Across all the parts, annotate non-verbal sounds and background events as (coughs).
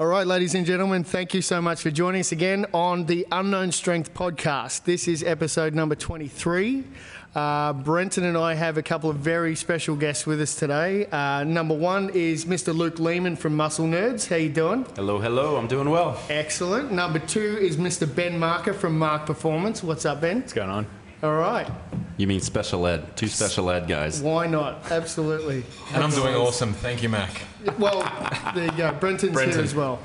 All right, ladies and gentlemen, thank you so much for joining us again on the Unknown Strength podcast. This is episode number 23. Uh, Brenton and I have a couple of very special guests with us today. Uh, number one is Mr. Luke Leaman from Muscle Nerds. How you doing? Hello, hello. I'm doing well. Excellent. Number two is Mr. Ben Machar from Mach Performance. What's up, Ben? What's going on? All right. You mean special ed? Two special ed guys. Why not? Absolutely. And I'm doing awesome. Thank you, Mac. Well, there you go. Brenton's here as well.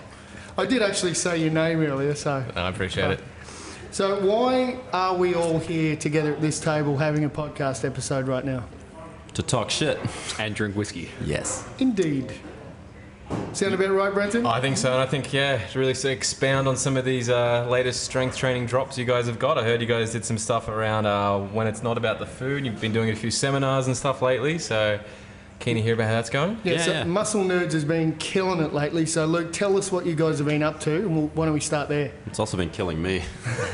I did actually say your name earlier, so. I appreciate it. So, why are we all here together at this table having a podcast episode right now? To talk shit. and drink whiskey. Yes. Indeed. Sound about right, Brenton? I think so, and I think yeah, to really s- expound on some of these uh, latest strength training drops you guys have got. I heard you guys did some stuff around uh, when it's not about the food. You've been doing a few seminars and stuff lately, so keen to hear about how that's going. yeah, yeah, so yeah. Muscle Nerds has been killing it lately. So, Luke, tell us what you guys have been up to, and we'll, why don't we start there? It's also been killing me. (laughs) (laughs)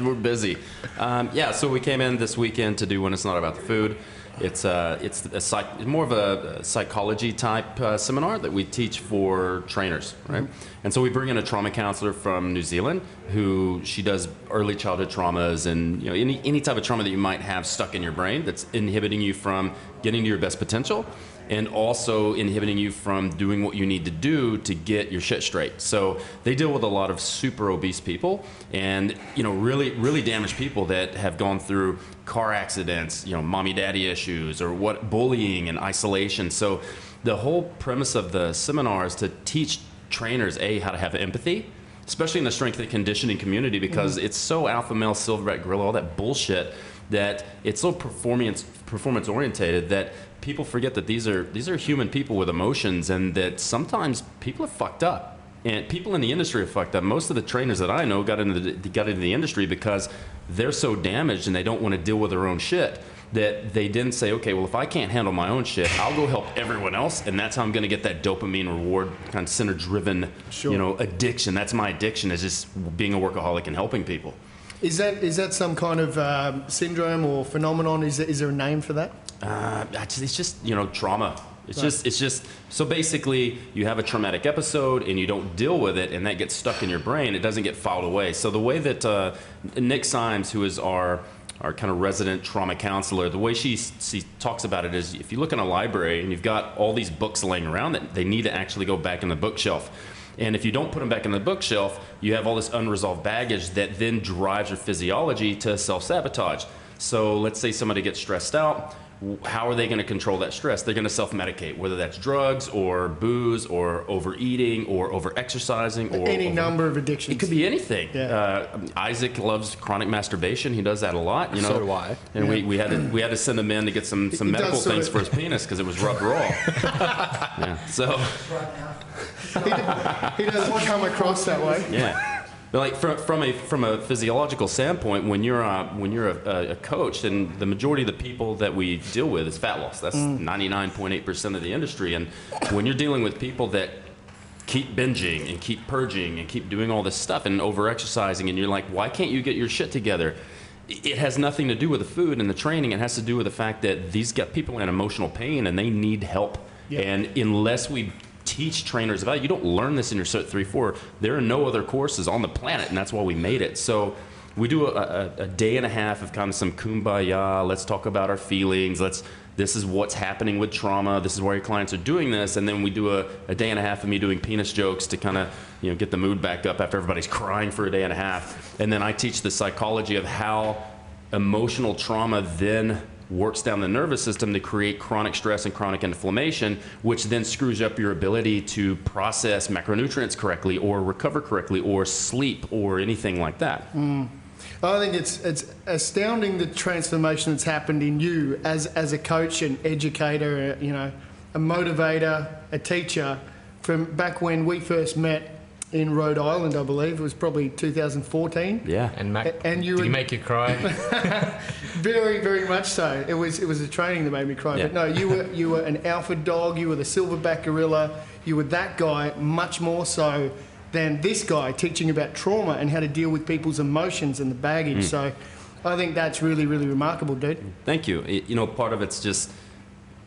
We're busy. Um, yeah, so we came in this weekend to do when it's not about the food. It's uh, it's a psych- more of a psychology type uh, seminar that we teach for trainers, right? And so we bring in a trauma counselor from New Zealand who she does early childhood traumas and you know any any type of trauma that you might have stuck in your brain that's inhibiting you from getting to your best potential and also inhibiting you from doing what you need to do to get your shit straight. So they deal with a lot of super obese people and you know really really damaged people that have gone through car accidents, you know, mommy daddy issues or what bullying and isolation. So the whole premise of the seminar is to teach trainers a how to have empathy especially in the strength and conditioning community because mm-hmm. it's so alpha male silverback gorilla all that bullshit that it's so performance performance orientated that people forget that these are these are human people with emotions and that sometimes people are fucked up and people in the industry are fucked up most of the trainers that i know got into the, got into the industry because they're so damaged and they don't want to deal with their own shit that they didn't say, okay, well, if I can't handle my own shit, I'll go help everyone else, and that's how I'm going to get that dopamine reward kind of center-driven, Sure. you know, addiction. That's my addiction is just being a workaholic and helping people. Is that is that some kind of um, syndrome or phenomenon? Is there, is there a name for that? Uh, it's just you know trauma. It's Right. just it's just so basically you have a traumatic episode and you don't deal with it and that gets stuck in your brain. It doesn't get filed away. So the way that uh, Nick Symes, who is our our kind of resident trauma counselor, the way she she talks about it is if you look in a library and you've got all these books laying around that they need to actually go back in the bookshelf. And if you don't put them back in the bookshelf, you have all this unresolved baggage that then drives your physiology to self sabotage. So let's say somebody gets stressed out. W- How are they going to control that stress? They're going to self medicate, whether that's drugs or booze or overeating or over exercising or Any over- number of addictions. It could be anything. Yeah. Uh, Isaac loves chronic masturbation. He does that a lot. You know. So do I. And we, Yeah. we had to we had to send him in to get some some He medical things for his penis because it was rubbed raw. (laughs) yeah. So. He doesn't come across that way. Yeah. But like from, from a from a physiological standpoint, when you're a, when you're a, a coach, then the majority of the people that we deal with is fat loss. That's Mm. 99.8 percent of the industry. And when you're dealing with people that keep binging and keep purging and keep doing all this stuff and over exercising, and you're like, why can't you get your shit together? It has nothing to do with the food and the training. It has to do with the fact that these got people in emotional pain and they need help. Yeah. And unless we teach trainers about you don't learn this in your Cert 3 4. There are no other courses on the planet, and that's why we made it. So we do a, a, a day and a half of kind of some kumbaya. Let's talk about our feelings. Let's. This is what's happening with trauma. This is why your clients are doing this, and then we do a, a day and a half of me doing penis jokes to kind of you know get the mood back up after everybody's (laughs) crying for a day and a half, and then I teach the psychology of how emotional trauma then works down the nervous system to create chronic stress and chronic inflammation, which then screws up your ability to process macronutrients correctly or recover correctly or sleep or anything like that. Mm. I think it's it's astounding the transformation that's happened in you as as a coach and educator, you know, a motivator, a teacher, from back when we first met in Rhode Island, I believe it was probably 2014. Yeah. And Mac, A- and you did would- he make you cry? (laughs) (laughs) Very, very much so. It was it was the training that made me cry. Yeah. But no, you were you were an alpha dog. You were the silverback gorilla. You were that guy much more so than this guy teaching about trauma and how to deal with people's emotions and the baggage. Hmm. So, I think that's really really remarkable, dude. Thank you. You know, part of it's just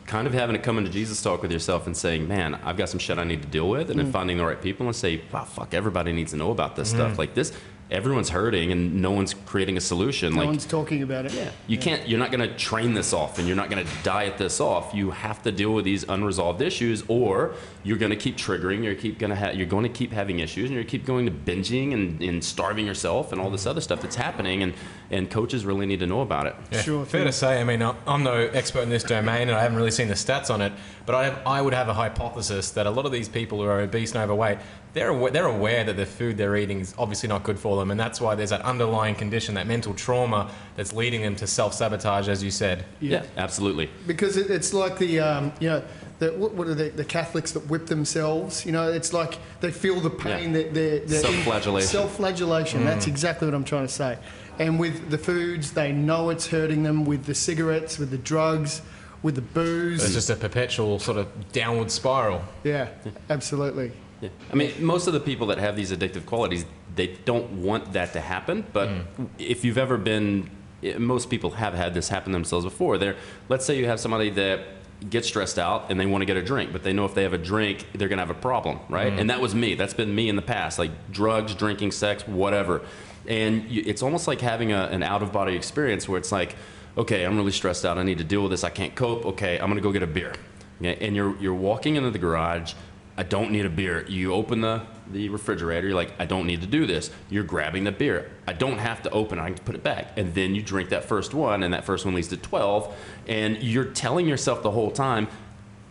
kind of having a coming to Jesus talk with yourself and saying, man, I've got some shit I need to deal with, and then mm. finding the right people and say, wow, fuck, everybody needs to know about this mm. stuff. Like this, everyone's hurting and no one's creating a solution. No like one's talking about it. yeah, you can't. You're not going to train this off, and you're not going to diet this off. You have to deal with these unresolved issues, or you're going to keep triggering. You're keep going to have. You're going to keep having issues, and you're keep going to binging and, and starving yourself, and all this other stuff that's happening. And and coaches really need to know about it. Yeah, Sure Fair to say. I mean, I'm I'm no expert in this domain, and I haven't really seen the stats on it. But I, have, I would have a hypothesis that a lot of these people who are obese and overweight, they're aware, they're aware that the food they're eating is obviously not good for them, and that's why there's that underlying condition, that mental trauma that's leading them to self sabotage, as you said. Yeah, absolutely. because it, it's like the um, you know the, what, what are the, the Catholics that whip themselves? You know, it's like they feel the pain Yeah. that they're, they're Self-flagellation. Self-flagellation. That's exactly what I'm trying to say. And with the foods, they know it's hurting them. With the cigarettes, with the drugs, with the booze. It's just a perpetual sort of downward spiral. yeah, absolutely. Yeah. I mean, most of the people that have these addictive qualities, they don't want that to happen. But if you've ever been, eh, most people have had this happen themselves before. They're, let's say you have somebody that gets stressed out and they want to get a drink, but they know if they have a drink, they're going to have a problem, right? And that was me. That's been me in the past, like drugs, drinking, sex, whatever. And you, it's almost like having a, an out of body experience where it's like, okay, I'm really stressed out. I need to deal with this. I can't cope. Okay, I'm going to go get a beer. Okay? And you're, you're walking into the garage. I don't need a beer. You open the, the refrigerator, you're like, I don't need to do this. You're grabbing the beer. I don't have to open it, I can put it back. And then you drink that first one, and that first one leads to 12. And you're telling yourself the whole time,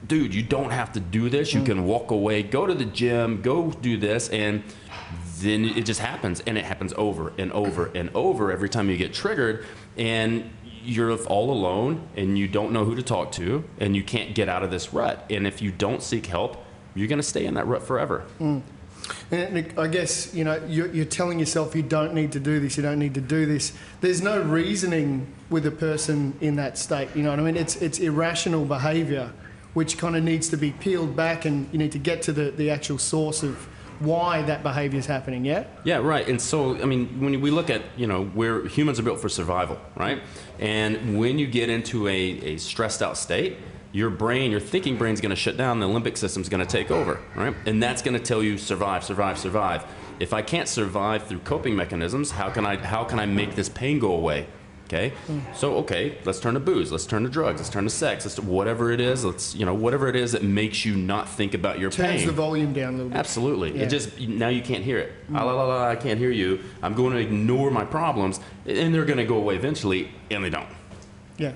dude, you don't have to do this. You mm. can walk away, go to the gym, go do this. And then it just happens. And it happens over and over and over every time you get triggered. And you're all alone and you don't know who to talk to and you can't get out of this rut. And if you don't seek help, you're going to stay in that rut forever. Mm. And I guess you know you're, you're telling yourself you don't need to do this. You don't need to do this. There's no reasoning with a person in that state. You know what I mean? It's it's irrational behaviour, which kind of needs to be peeled back, and you need to get to the, the actual source of why that behaviour is happening. Yeah. Yeah, right. And so, I mean, when we look at, you know, where humans are built for survival, right? And when you get into a, a stressed out state, your brain, your thinking brain's going to shut down, the limbic system's going to take over, right? And that's going to tell you survive, survive, survive. If I can't survive through coping mechanisms, how can I how can I make this pain go away? Okay, so okay, let's turn to booze, let's turn to drugs, let's turn to sex, let's whatever it is, let's you know whatever it is that makes you not think about your pain. Turns pain. the volume down a little bit. Absolutely. Yeah. It just now you can't hear it. Ah, la, la, la, I can't hear you. I'm going to ignore my problems, and they're going to go away eventually, and they don't. Yeah.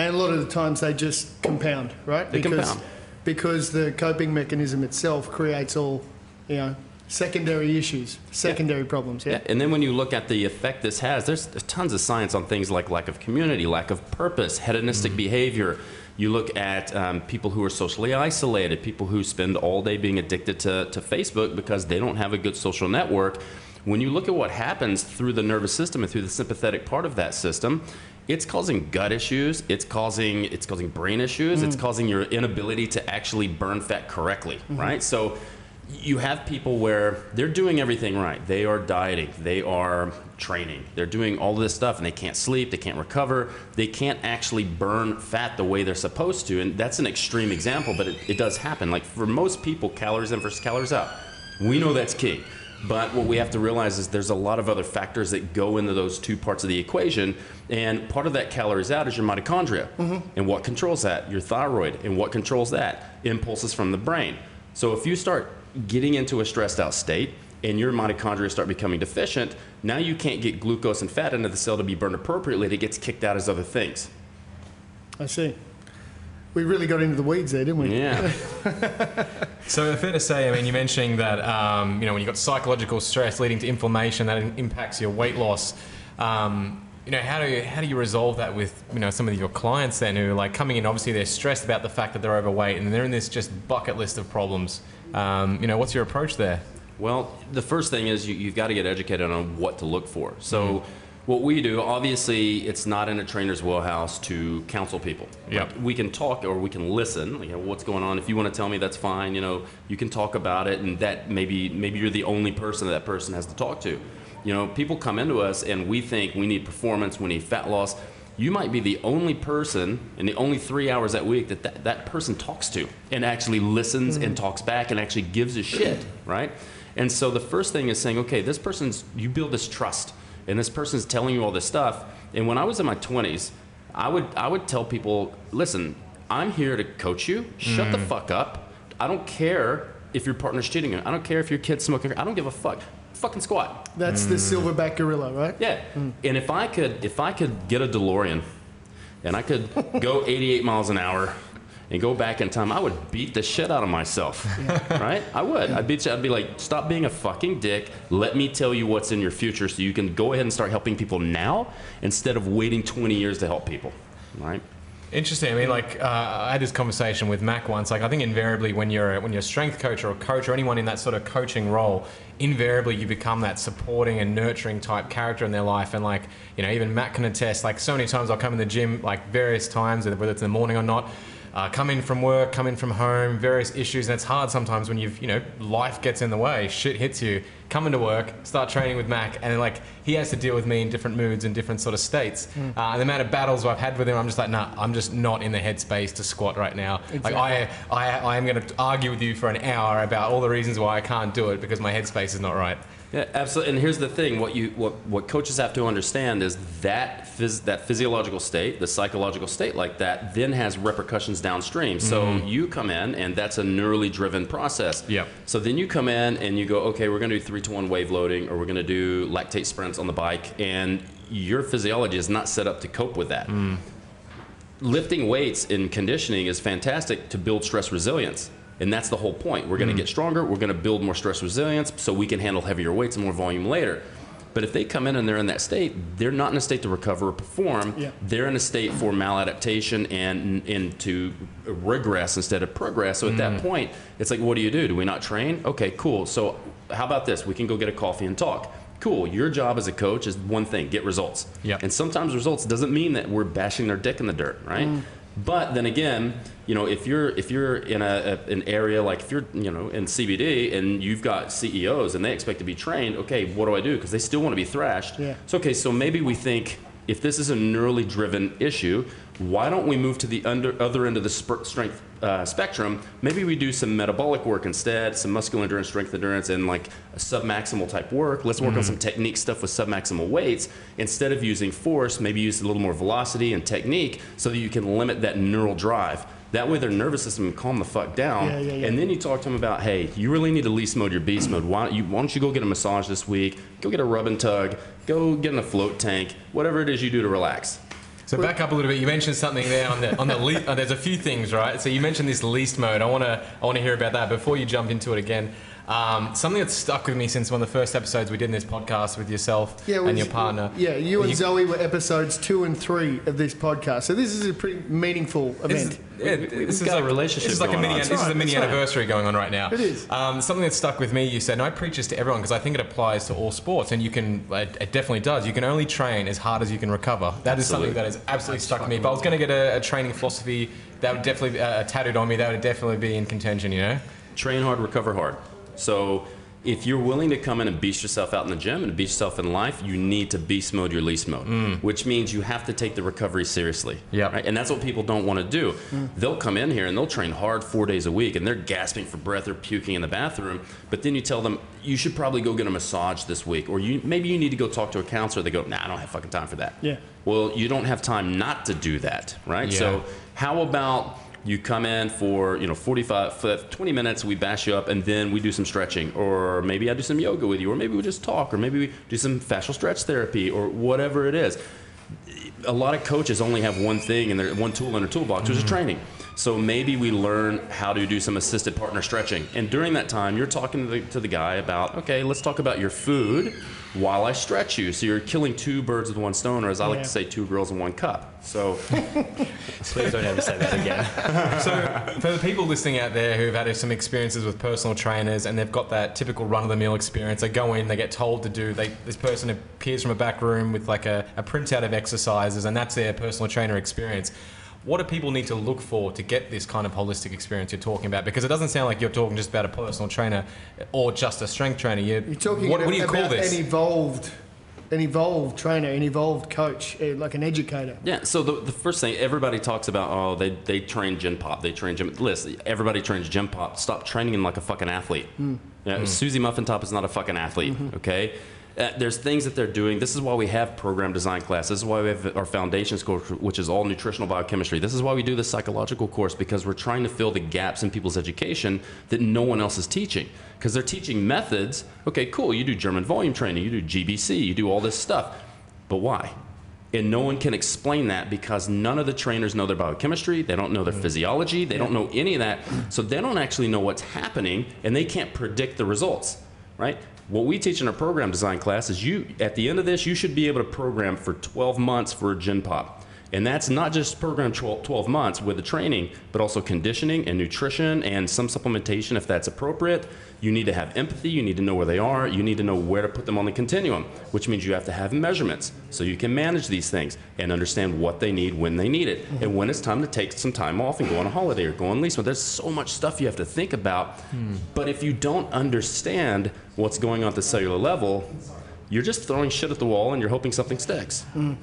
And a lot of the times they just compound, right? They because, compound. Because the coping mechanism itself creates all, you know, secondary issues, secondary problems. Yeah. Yeah. And then when you look at the effect this has, there's, there's tons of science on things like lack of community, lack of purpose, hedonistic behavior. You look at um, people who are socially isolated, people who spend all day being addicted to, to Facebook because they don't have a good social network. When you look at what happens through the nervous system and through the sympathetic part of that system, it's causing gut issues. It's causing it's causing brain issues. It's mm. causing your inability to actually burn fat correctly, mm-hmm. right? So you have people where they're doing everything right. They are dieting, they are training, they're doing all this stuff, and they can't sleep, they can't recover, they can't actually burn fat the way they're supposed to. And that's an extreme example, but it, it does happen. Like for most people, calories in versus calories out. We know that's key. But what we have to realize is there's a lot of other factors that go into those two parts of the equation. And part of that calories out is your mitochondria. Mm-hmm. And what controls that? Your thyroid. And what controls that? Impulses from the brain. So if you start getting into a stressed out state and your mitochondria start becoming deficient, now you can't get glucose and fat into the cell to be burned appropriately. It gets kicked out as other things. I see. We really got into the weeds there, didn't we? Yeah. (laughs) So fair to say, I mean, you're mentioning that um, you know when you've got psychological stress leading to inflammation that impacts your weight loss. Um, you know, how do you how do you resolve that with you know some of your clients then who are like coming in? Obviously, they're stressed about the fact that they're overweight and they're in this just bucket list of problems. Um, you know, what's your approach there? Well, the first thing is you, you've got to get educated on what to look for. So, what we do, obviously, it's not in a trainer's wheelhouse to counsel people. Yep. Like, we can talk or we can listen. You know, what's going on? If you want to tell me, that's fine. You know, you can talk about it, and that maybe maybe you're the only person that, that person has to talk to. You know, people come into us and we think we need performance, we need fat loss. you might be the only person in the only three hours that week that that, that person talks to and actually listens and mm-hmm. talks back and actually gives a shit, right? And so the first thing is saying, okay, this person's, you build this trust, and this person's telling you all this stuff. And when I was in my 20s, I would, I would tell people, listen, I'm here to coach you. Shut the mm. fuck up. I don't care if your partner's cheating. You. I don't care if your kid's smoking. I don't give a fuck. Fucking squat. That's the mm. silverback gorilla, right? Yeah. Mm. And if I could, if I could get a DeLorean, and I could go 88 miles an hour, and go back in time, I would beat the shit out of myself. (laughs) (laughs) Right? I would. I'd beat. you- I'd be like, stop being a fucking dick. Let me tell you what's in your future, so you can go ahead and start helping people now instead of waiting 20 years to help people. Right? Interesting. I mean, like uh, I had this conversation with Mac once. Like, I think invariably when you're a, when you're a strength coach or a coach or anyone in that sort of coaching role, invariably you become that supporting and nurturing type character in their life. And like, you know, even Matt can attest. Like, so many times I'll come in the gym, like various times, whether it's in the morning or not. Uh, come in from work, come in from home, various issues, and it's hard sometimes when you've, you know, life gets in the way, shit hits you. Come into work, start training with Mac, and then like he has to deal with me in different moods and different sort of states. Uh, and the amount of battles I've had with him, I'm just like, nah, I'm just not in the headspace to squat right now. Like I, I, I am going to argue with you for an hour about all the reasons why I can't do it because my headspace is not right. Yeah, absolutely. And here's the thing: what you what what coaches have to understand is that phys, that physiological state, the psychological state like that, then has repercussions downstream. So mm-hmm. you come in, and that's a neurally driven process. Yep. So then you come in and you go, okay, we're going to do three to one wave loading, or we're going to do lactate sprints on the bike, and your physiology is not set up to cope with that. Mm. Lifting weights in conditioning is fantastic to build stress resilience. And that's the whole point. We're going to mm. get stronger. We're going to build more stress resilience so we can handle heavier weights and more volume later. But if they come in and they're in that state, they're not in a state to recover or perform. Yeah. They're in a state for maladaptation and, and to regress instead of progress. So at that mm. point, it's like, what do you do? Do we not train? Okay, cool. So how about this? We can go get a coffee and talk. Cool. Your job as a coach is one thing: get results. And sometimes results doesn't mean that we're bashing their dick in the dirt, right? Mm. But then again, you know, if you're if you're in a, a an area like if you're you know in CBD and you've got CEOs and they expect to be trained, okay, what do I do? Because they still want to be thrashed. Yeah. So okay, so maybe we think if this is a neurally driven issue, why don't we move to the under, other end of the sp- strength uh, spectrum? Maybe we do some metabolic work instead, some muscular endurance, strength endurance, and like a submaximal type work. Let's work on some technique stuff with submaximal weights instead of using force. Maybe use a little more velocity and technique so that you can limit that neural drive. That way, their nervous system can calm the fuck down. Yeah, yeah, yeah. And then you talk to them about, hey, you really need to least mode your beast mode. Why don't, you, why don't you go get a massage this week? Go get a rub and tug. Go get in a float tank. Whatever it is you do to relax. So back up a little bit. You mentioned something there on the on the le- uh, there's a few things, right? So you mentioned this least mode. I want to I want to hear about that before you jump into it again. Um, something that's stuck with me since one of the first episodes we did in this podcast with yourself Yeah, and your partner. Yeah, you and You- Zoe were episodes two and three of this podcast, so this is a pretty meaningful event. yeah, we- this we've is a relationship This is like a mini. on. This That's is a mini that's right. anniversary going on right now. It is. Um, something that stuck with me. You said, and I preach this to everyone because I think it applies to all sports, and you can. It, it definitely does. You can only train as hard as you can recover. That is something Absolutely. that has absolutely stuck with me. If I was going to get a, a training philosophy, that would definitely be uh, tattooed on me. That would definitely be in contention. You know. train hard, recover hard. So if you're willing to come in and beast yourself out in the gym and beast yourself in life, you need to beast mode your least mode, mm. which means you have to take the recovery seriously. Yep. Right? And that's what people don't want to do. Mm. They'll come in here and they'll train hard four days a week and they're gasping for breath or puking in the bathroom. But then you tell them, you should probably go get a massage this week. Or you maybe you need to go talk to a counselor. They go, nah, I don't have fucking time for that. Yeah. Well, you don't have time not to do that, right? Yeah. So how about you come in for you know 45 for 20 minutes we bash you up and then we do some stretching. Or maybe i do some yoga with you or maybe we just talk or maybe we do some fascial stretch therapy or whatever it is. A lot of coaches only have one thing in their one tool in their toolbox which is mm-hmm. training so maybe we learn how to do some assisted partner stretching and during that time you're talking to the, to the guy about okay let's talk about your food while i stretch you so you're killing two birds with one stone or as i like Yeah. to say two girls in one cup so (laughs) Please don't ever say that again. (laughs) So, for the people listening out there who've had some experiences with personal trainers and they've got that typical run of the mill experience, they go in, they get told to do, they, this person appears from a back room with like a, a printout of exercises, and that's their personal trainer experience. What do people need to look for to get this kind of holistic experience you're talking about? Because it doesn't sound like you're talking just about a personal trainer or just a strength trainer. You're, You're talking what, what do you about call this? an evolved an evolved trainer, an evolved coach, eh, like an educator? Yeah, so the, the first thing, everybody talks about, oh, they, they train gen pop, they train gym. Listen, everybody trains gen pop. Stop training him like a fucking athlete. Hmm. Yeah, hmm. Susie Muffin Top is not a fucking athlete, mm-hmm. okay? Uh, there's things that they're doing. This is why we have program design class. This is why we have our foundations course, which is all nutritional biochemistry. This is why we do the psychological course because we're trying to fill the gaps in people's education that no one else is teaching. Because they're teaching methods. Okay, cool. You do German volume training, you do GBC, you do all this stuff. But why? And no one can explain that because none of the trainers know their biochemistry, they don't know their physiology, they don't know any of that. So they don't actually know what's happening and they can't predict the results, right? What we teach in our program design class is you, at the end of this, you should be able to program for 12 months for a gen pop. And that's not just program 12, 12 months with the training, but also conditioning and nutrition and some supplementation if that's appropriate. You need to have empathy. You need to know where they are. You need to know where to put them on the continuum, which means you have to have measurements so you can manage these things and understand what they need when they need it mm-hmm. and when it's time to take some time off and go on a holiday or go on lease. But there's so much stuff you have to think about. Hmm. But if you don't understand what's going on at the cellular level, you're just throwing shit at the wall and you're hoping something sticks. Hmm.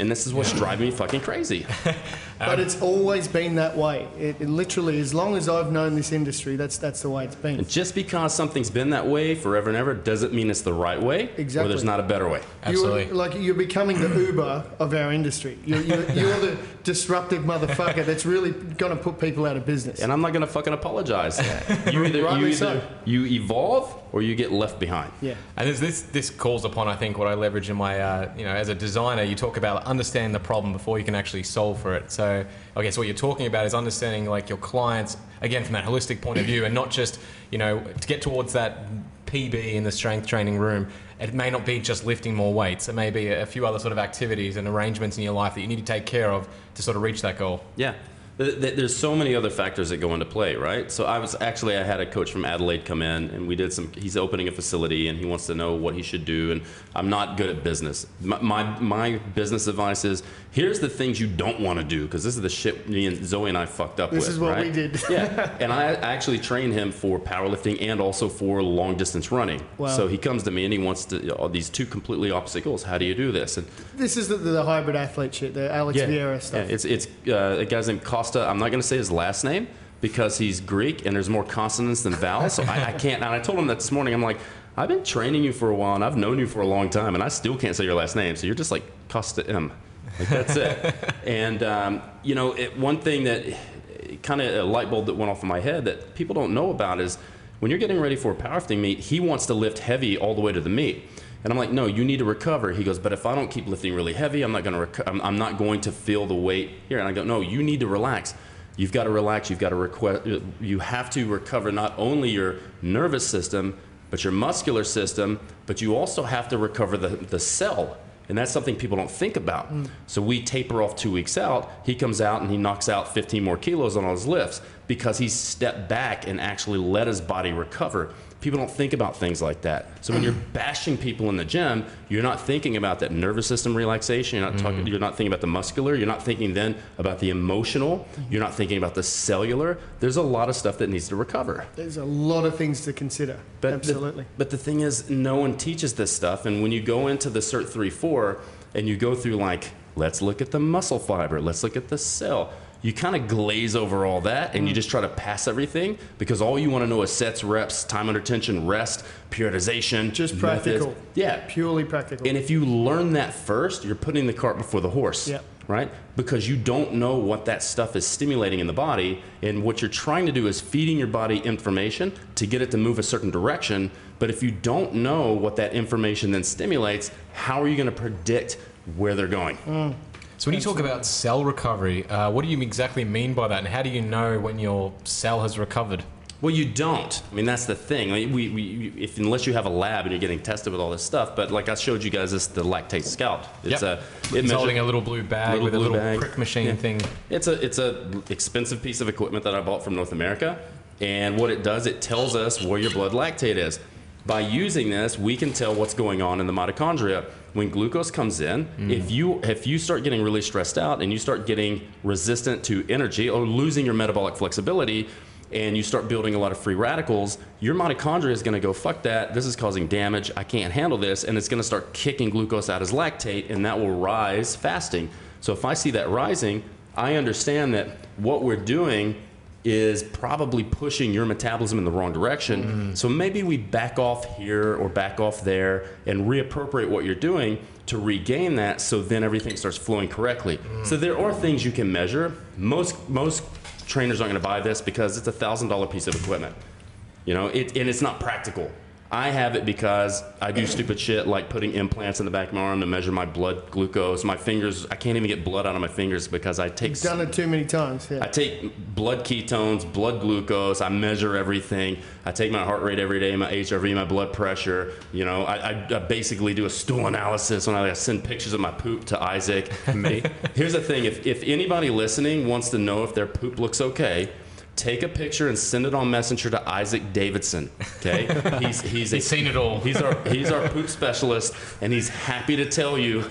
And this is what's driving me fucking crazy. (laughs) But it's always been that way. It, it literally, as long as I've known this industry, that's that's the way it's been. And just because something's been that way forever and ever doesn't mean it's the right way or there's not a better way. Absolutely. You're, like you're becoming the Uber of our industry. You're, you're, you're the disruptive motherfucker that's really going to put people out of business. And I'm not going to fucking apologize. You either, you, either so. you evolve or you get left behind. yeah. And this, this this calls upon, I think, what I leverage in my, uh, you know, as a designer, you talk about understanding the problem before you can actually solve for it. So I guess what you're talking about is understanding like your clients again from that holistic point of view, and not just, you know, to get towards that PB in the strength training room. It may not be just lifting more weights. It may be a few other sort of activities and arrangements in your life that you need to take care of to sort of reach that goal. Yeah. Th- th- There's so many other factors that go into play, right? So I was actually I had a coach from Adelaide come in and we did some. He's opening a facility and he wants to know what he should do. And I'm not good at business. My my, my business advice is here's the things you don't want to do because this is the shit me and Zoe and I fucked up This with. This is what right? we did. yeah, (laughs) and I actually trained him for powerlifting and also for long distance running. Wow. So he comes to me and he wants to oh, these two completely opposite goals. How do you do this? And This is the, the hybrid athlete shit, the Alex Viada stuff. yeah, it's it's uh, a guy's named Costa. I'm not going to say his last name because he's Greek and there's more consonants than vowels. So I, I can't. And I told him that this morning. I'm like, I've been training you for a while and I've known you for a long time, and I still can't say your last name. So you're just like Costa M. Like that's it. (laughs) and um, you know, it, one thing that kind of a light bulb that went off in my head that people don't know about is when you're getting ready for a powerlifting meet, he wants to lift heavy all the way to the meet. And I'm like, no, you need to recover. He goes, but if I don't keep lifting really heavy, I'm not going to. Reco- I'm, I'm not going to feel the weight here. And I go, no, you need to relax. You've got to relax. You've got to request. You have to recover not only your nervous system, but your muscular system. But you also have to recover the the cell. And that's something people don't think about. Mm. So we taper off two weeks out. He comes out and he knocks out 15 more kilos on all his lifts because he stepped back and actually let his body recover. People don't think about things like that. So when you're mm. bashing people in the gym, you're not thinking about that nervous system relaxation. You're not talking. Mm-hmm. You're not thinking about the muscular. You're not thinking then about the emotional. You're not thinking about the cellular. There's a lot of stuff that needs to recover. There's a lot of things to consider. But Absolutely. The, but the thing is, no one teaches this stuff. And when you go into the CERT 3 4 and you go through, like, let's look at the muscle fiber, let's look at the cell, you kind of glaze over all that and you mm. just try to pass everything because all you want to know is sets, reps, time under tension, rest, periodization. Just methods. practical. Yeah. Purely practical. And if you learn that first, you're putting the cart before the horse. Yep. Right? Because you don't know what that stuff is stimulating in the body. And what you're trying to do is feeding your body information to get it to move a certain direction. But if you don't know what that information then stimulates, how are you going to predict where they're going? Mm. So when you talk about cell recovery, uh, what do you exactly mean by that, and how do you know when your cell has recovered? Well, you don't. I mean, that's the thing. I mean, we, we, if unless you have a lab and you're getting tested with all this stuff. But like I showed you guys, this the lactate scout. It's Yep. a it measures- holding a little blue bag Little with a blue little bag. prick machine Yeah. thing. It's a it's a expensive piece of equipment that I bought from North America, and what it does, it tells us where your blood lactate is. By using this, we can tell what's going on in the mitochondria. When glucose comes in, mm-hmm. if you if you start getting really stressed out and you start getting resistant to energy or losing your metabolic flexibility, and you start building a lot of free radicals, your mitochondria is going to go, fuck that, this is causing damage, I can't handle this, and it's going to start kicking glucose out as lactate, and that will rise fasting. So if I see that rising, I understand that what we're doing is probably pushing your metabolism in the wrong direction. Mm-hmm. So maybe we back off here or back off there and reappropriate what you're doing to regain that so then everything starts flowing correctly. Mm. So there are things you can measure. Most most trainers aren't going to buy this because it's a thousand dollar piece of equipment. You know, it, and it's not practical. I have it because I do stupid shit like putting implants in the back of my arm to measure my blood glucose. My fingers, I can't even get blood out of my fingers because I take Done it too many times. I take blood ketones, blood glucose. I measure everything. I take my heart rate every day, my HRV, my blood pressure. You know, I, I, I basically do a stool analysis when I send pictures of my poop to Isaac. (laughs) Me. Here's the thing: if if anybody listening wants to know if their poop looks okay. Take a picture and send it on Messenger to Isaac Davidson. Okay, (laughs) he's he's, a, He's seen it all. He's our (laughs) he's our poop specialist, and he's happy to tell you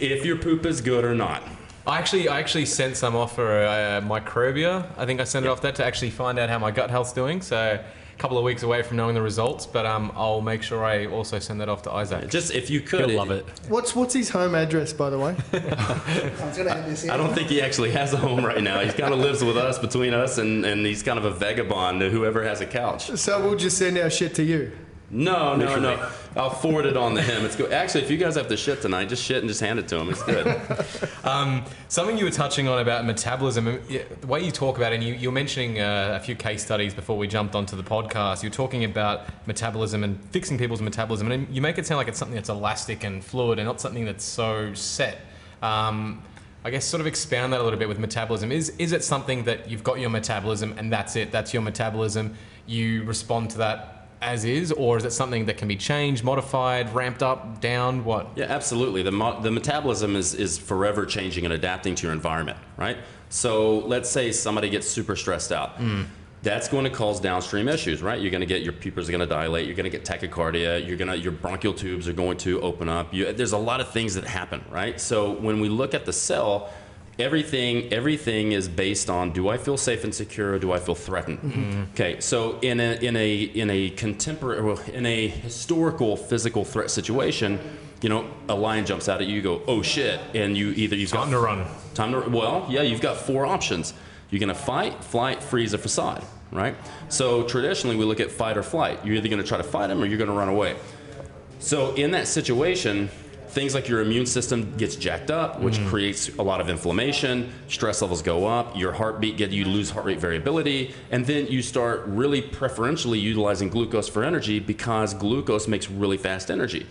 if your poop is good or not. I actually, I actually sent some off for uh, Microba. I think I sent it off there to actually find out how my gut health's doing. So a couple of weeks away from knowing the results, but um, I'll make sure I also send that off to Isaac. Just if you could, You'll love it. What's what's his home address, by the way? (laughs) I was gonna have this in. I don't think he actually has a home right now. He kind of lives with us, between us, and, and he's kind of a vagabond to whoever has a couch. So we'll just send our shit to you. No, no, no. I'll forward it on to him. It's good. Actually, if you guys have to shit tonight, just shit and just hand it to him. It's good. (laughs) Um, something you were touching on about metabolism, uh, the way you talk about it, and you, you were mentioning uh, a few case studies before we jumped onto the podcast. You're talking about metabolism and fixing people's metabolism, and you make it sound like it's something that's elastic and fluid and not something that's so set. Um, I guess sort of expound that a little bit with metabolism. Is is it something that you've got your metabolism and that's it? That's your metabolism. You respond to that as is, or is it something that can be changed, modified, ramped up, down? What? Yeah, absolutely. The, mo- the metabolism is, is forever changing and adapting to your environment, right? So let's say somebody gets super stressed out. Hmm. That's going to cause downstream issues, right? You're going to get your pupils are going to dilate. You're going to get tachycardia. You're going to your bronchial tubes are going to open up. You, there's a lot of things that happen, right? So when we look at the cell, everything everything is based on do I feel safe and secure or do I feel threatened? Mm-hmm. Okay, so in a in a in a contemporary well, in a historical physical threat situation, you know, a lion jumps out at you, you go, oh shit, and you either you've Time got to run. Time to well, yeah, you've got four options. You're gonna fight, flight, freeze, or facade, right? So traditionally, we look at fight or flight. You're either gonna try to fight them or you're gonna run away. So in that situation, things like your immune system gets jacked up, which creates a lot of inflammation. Stress levels go up. Your heartbeat get you lose heart rate variability, and then you start really preferentially utilizing glucose for energy because glucose makes really fast energy.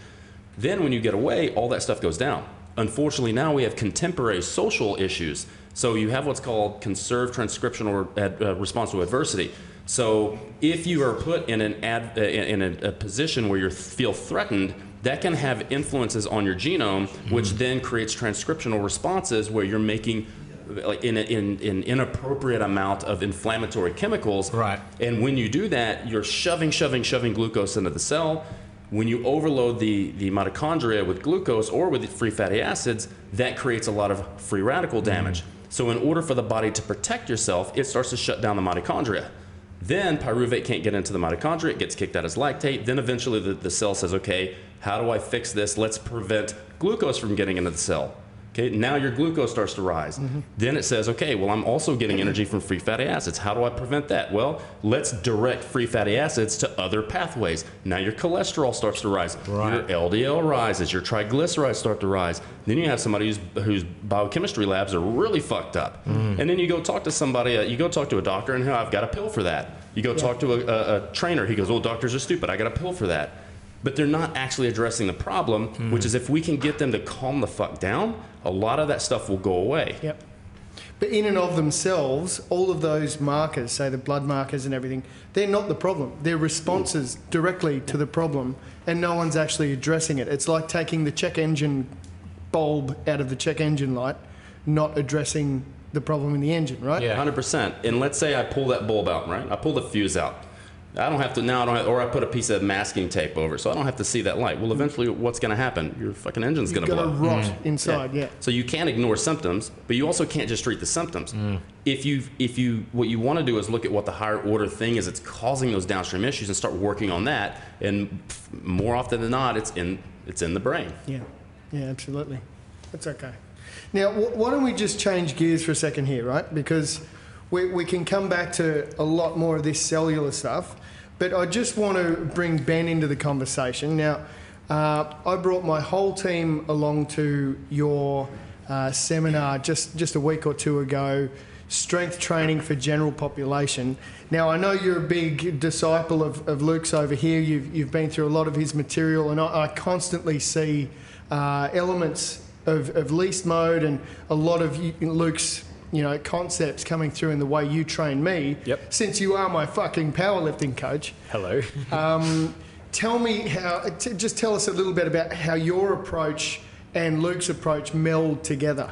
Then when you get away, all that stuff goes down. Unfortunately, now we have contemporary social issues. So you have what's called conserved transcriptional ad, uh, response to adversity. So if you are put in an ad, uh, in a, a position where you feel threatened, that can have influences on your genome, which mm-hmm. then creates transcriptional responses where you're making like in, in in inappropriate amount of inflammatory chemicals. Right. And when you do that, you're shoving, shoving, shoving glucose into the cell. When you overload the, the mitochondria with glucose or with free fatty acids, that creates a lot of free radical mm-hmm. damage. So, in order for the body to protect yourself, it starts to shut down the mitochondria. Then pyruvate can't get into the mitochondria, it gets kicked out as lactate. Then eventually the, the cell says, okay, how do I fix this? Let's prevent glucose from getting into the cell. Okay, now your glucose starts to rise. Then it says, okay, well, I'm also getting energy from free fatty acids. How do I prevent that? Well, let's direct free fatty acids to other pathways. Now your cholesterol starts to rise. Right. Your LDL rises. Your triglycerides start to rise. Then you have somebody whose, whose biochemistry labs are really fucked up. And then you go talk to somebody, uh, you go talk to a doctor, and "Hey, I've got a pill for that. You go talk to a, a, a trainer, he goes, well, doctors are stupid. I got a pill for that but they're not actually addressing the problem, which hmm. is if we can get them to calm the fuck down, a lot of that stuff will go away. Yep. But in and of themselves, all of those markers, say the blood markers and everything, they're not the problem. They're responses hmm. directly to the problem, and no one's actually addressing it. It's like taking the check engine bulb out of the check engine light, not addressing the problem in the engine, right? Yeah. 100%. And let's say I pull that bulb out, right? I pull the fuse out. I don't have to now. I don't have, or I put a piece of masking tape over, it, so I don't have to see that light. Well, eventually, what's going to happen? Your fucking engine's You're going to going to blow. rot inside, yeah. So you can't ignore symptoms, but you also can't just treat the symptoms. Mm. If you if you what you want to do is look at what the higher order thing is that's causing those downstream issues and start working on that. And more often than not, it's in it's in the brain. Yeah, yeah, absolutely. That's okay. Now, wh- why don't we just change gears for a second here, right? Because we, we can come back to a lot more of this cellular stuff, but I just want to bring Ben into the conversation. Now, uh, I brought my whole team along to your uh, seminar just, just a week or two ago. Strength training for general population. Now, I know you're a big disciple of, of Luke's over here. You've, you've been through a lot of his material, and I, I constantly see uh, elements of, of least mode and a lot of Luke's you know concepts coming through in the way you train me. Yep. Since you are my fucking powerlifting coach, Hello. (laughs) um, tell me how. T- just tell us a little bit about how your approach and Luke's approach meld together.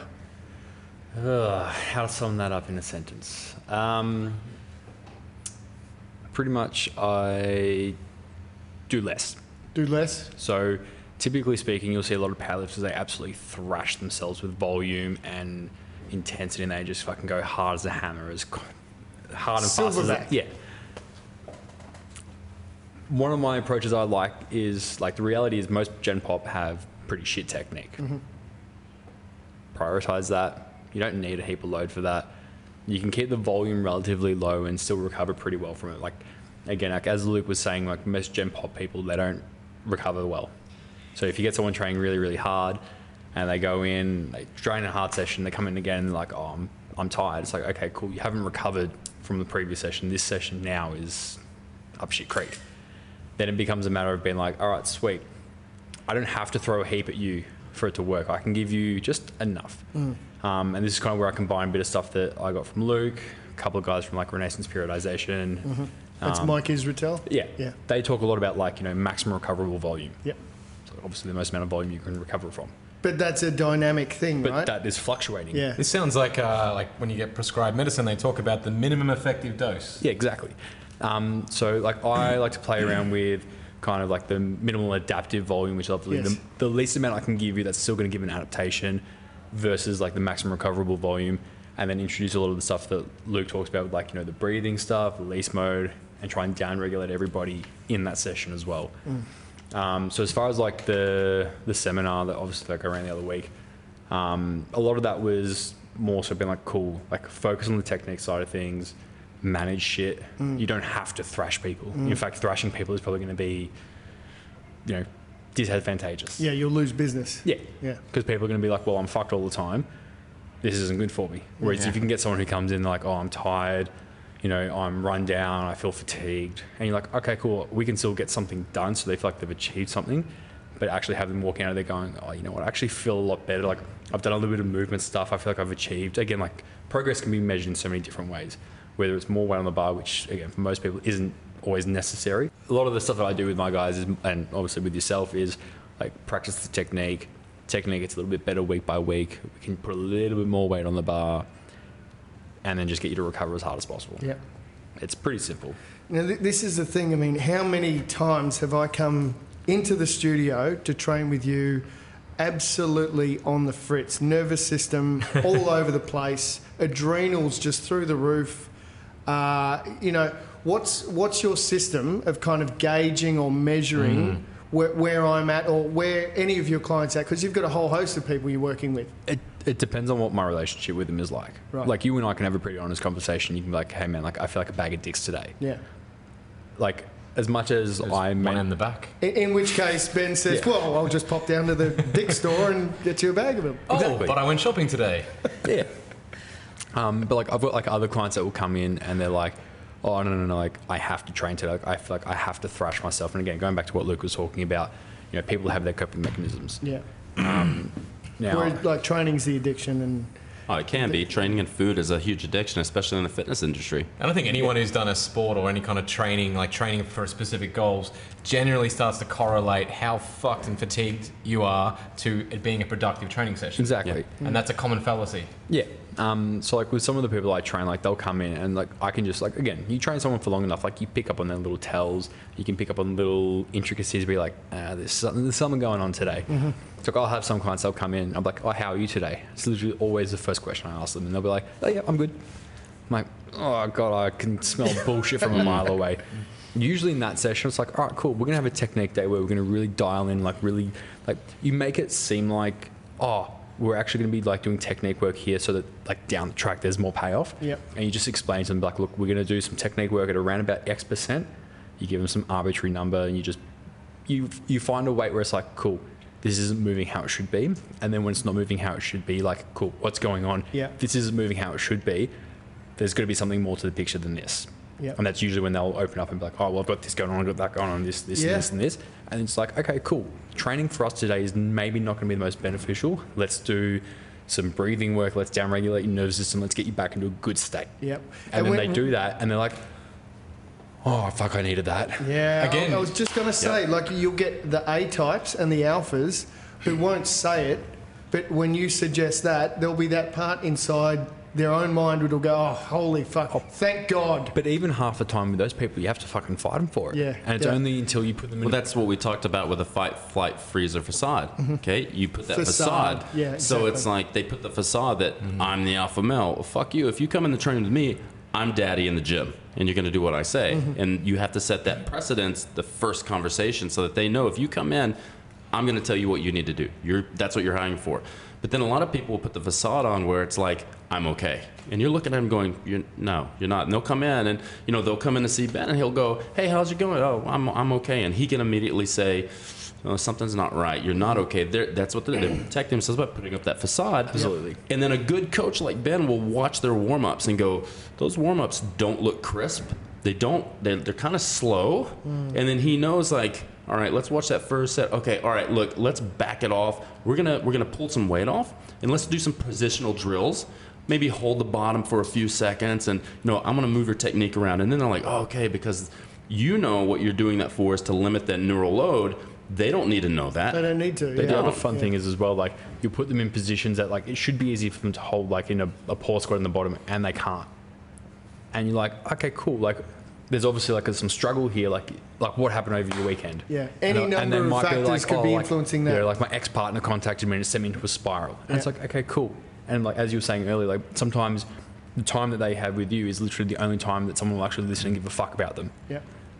Ugh, how to sum that up in a sentence? Um, pretty much, I do less. Do less. So, typically speaking, you'll see a lot of powerlifters, they absolutely thrash themselves with volume and intensity, and they just fucking go hard as a hammer, as hard and fast as that. Yeah. One of my approaches I like is like the reality is most Gen Pop have pretty shit technique. Mm-hmm. Prioritize that. You don't need a heap of load for that. You can keep the volume relatively low and still recover pretty well from it. Like again, like as Luke was saying, like most Gen Pop people, they don't recover well. So if you get someone training really, really hard and they go in, they train a hard session, they come in again and like, oh, I'm, I'm tired. It's like, okay, cool. You haven't recovered from the previous session. This session now is up shit creek. Then it becomes a matter of being like, all right, sweet. I don't have to throw a heap at you for it to work. I can give you just enough. Um, and this is kind of where I combine a bit of stuff that I got from Luke, a couple of guys from like Renaissance Periodization. That's Um, Mike Israetel. Yeah. Yeah. They talk a lot about like, you know, maximum recoverable volume. Yep. So obviously the most amount of volume you can recover from. But that's a dynamic thing, But right? that is fluctuating. yeah. This sounds like uh, like when you get prescribed medicine, they talk about the minimum effective dose. Yeah, exactly. Um, so like I like to play around with kind of like the minimal adaptive volume, which is obviously Yes. the, the least amount I can give you that's still going to give an adaptation versus like the maximum recoverable volume, and then introduce a lot of the stuff that Luke talks about with like you know the breathing stuff, release mode, and try and down regulate everybody in that session as well. Um, so as far as like the the seminar that obviously like I ran the other week, um, a lot of that was more so being like cool, like focus on the technique side of things, manage shit. You don't have to thrash people. In fact, thrashing people is probably going to be, you know, disadvantageous. yeah, you'll lose business. Yeah. Yeah. Because people are going to be like, well, I'm fucked all the time. This isn't good for me. Whereas Yeah. if you can get someone who comes in like, oh, I'm tired, you know, I'm run down, I feel fatigued, and you're like, okay, cool, we can still get something done so they feel like they've achieved something, but actually have them walking out of there going, oh, you know what, I actually feel a lot better. Like, I've done a little bit of movement stuff, I feel like I've achieved. Again, like, progress can be measured in so many different ways, whether it's more weight on the bar, which, again, for most people isn't always necessary. A lot of the stuff that I do with my guys, is, and obviously with yourself, is like practice the technique. Technique gets a little bit better week by week. We can put a little bit more weight on the bar, and then just get you to recover as hard as possible. Yeah. It's pretty simple. Now, th- this is the thing. I mean, how many times have I come into the studio to train with you, absolutely on the fritz, nervous system (laughs) all over the place, adrenals just through the roof? Uh, you know, what's what's your system of kind of gauging or measuring where, where I'm at or where any of your clients at? Because you've got a whole host of people you're working with. It, it depends on what my relationship with them is like. Right. Like you and I can have a pretty honest conversation. You can be like, "Hey man, like I feel like a bag of dicks today." Yeah. Like as much as There's I one in the back. In, in which case, Ben says, Yeah. "Well, I'll just pop down to the dick store and get you a bag of them." Oh, Exactly. but I went shopping today. (laughs) yeah. Um, but like I've got like other clients that will come in and they're like, oh no no no, like I have to train today. Like I feel like I have to thrash myself. And again, going back to what Luke was talking about, you know, people have their coping mechanisms. Yeah. Now, Whereas like training's the addiction and Oh, it can be. Training and food is a huge addiction, especially in the fitness industry. I don't think anyone who's done a sport or any kind of training, like training for specific goals, generally starts to correlate how fucked and fatigued you are to it being a productive training session. exactly. And that's a common fallacy. Yeah, Um, so like with some of the people I train, like they'll come in and like I can just like again, you train someone for long enough, like you pick up on their little tells, you can pick up on little intricacies, be like, ah, there's something, there's something going on today. So like, I'll have some clients, they'll come in, I'm like, oh, how are you today? It's literally always the first question I ask them, and they'll be like, oh yeah, I'm good. I'm like, oh god, I can smell (laughs) bullshit from a mile away. Usually in that session, it's like, all right, cool. We're gonna have a technique day where we're gonna really dial in, like really, like you make it seem like, oh, we're actually gonna be like doing technique work here, so that like down the track there's more payoff. Yep. And you just explain to them like, look, we're gonna do some technique work at around about X percent. You give them some arbitrary number, and you just you you find a weight where it's like, cool, this isn't moving how it should be, and then when it's not moving how it should be, like, cool, what's going on? Yeah. This isn't moving how it should be. There's going to be something more to the picture than this. Yeah. And that's usually when they'll open up and be like, oh, well, I've got this going on, I've got that going on, this, this, Yeah. and this, and this. And it's like, okay, cool. Training for us today is maybe not going to be the most beneficial. Let's do some breathing work. Let's downregulate your nervous system. Let's get you back into a good state. Yep. And, then when- they do that, and they're like, oh, fuck, I needed that. Yeah, Again- I, I was just going to say, like, you'll get the A types and the alphas who won't say it, but when you suggest that, there'll be that part inside their own mind which will go, oh, holy fuck, oh. thank God. But even half the time with those people, you have to fucking fight them for it. Yeah, And it's yeah. only until you put them in. Well, that's what we talked about with the fight, flight, freeze, or facade. Mm-hmm. Okay, you put that Facade. facade. Yeah, So it's like they put the facade that mm-hmm. I'm the alpha male. Well, fuck you. If you come in the training with me, I'm daddy in the gym, and you're going to do what I say. Mm-hmm. And you have to set that precedence the first conversation so that they know if you come in, I'm going to tell you what you need to do. You're that's what you're hiring for. But then a lot of people will put the facade on where it's like I'm okay, and you're looking at them going, you're, "No, you're not." And they'll come in, and you know they'll come in to see Ben, and he'll go, "Hey, how's it going?" "Oh, I'm I'm okay," and he can immediately say. Oh, something's not right. You're not okay. They're, that's what they're, protecting themselves by putting up that facade. Absolutely. And then a good coach like Ben will watch their warm ups and go, those warm ups don't look crisp. They don't, they're, they're kind of slow. Mm. And then he knows, like, all right, let's watch that first set. Okay, all right, look, let's back it off. We're gonna we're gonna pull some weight off and let's do some positional drills. Maybe hold the bottom for a few seconds and you know, I'm gonna move your technique around. And then they're like, oh, okay, because you know what you're doing that for is to limit that neural load. They don't need to know that. They don't need to. But yeah. the other fun Yeah. thing is as well, like you put them in positions that like it should be easy for them to hold, like in a, a poor squat in the bottom, and they can't. And you're like, okay, cool. Like, there's obviously like there's some struggle here. Like, like what happened over your weekend? Yeah. Any And, number then of might factors could be oh, like, influencing that. Yeah, like my ex partner contacted me and it sent me into a spiral. And it's like, okay, cool. And like as you were saying earlier, like sometimes the time that they have with you is literally the only time that someone will actually listen and give a fuck about them. Yeah.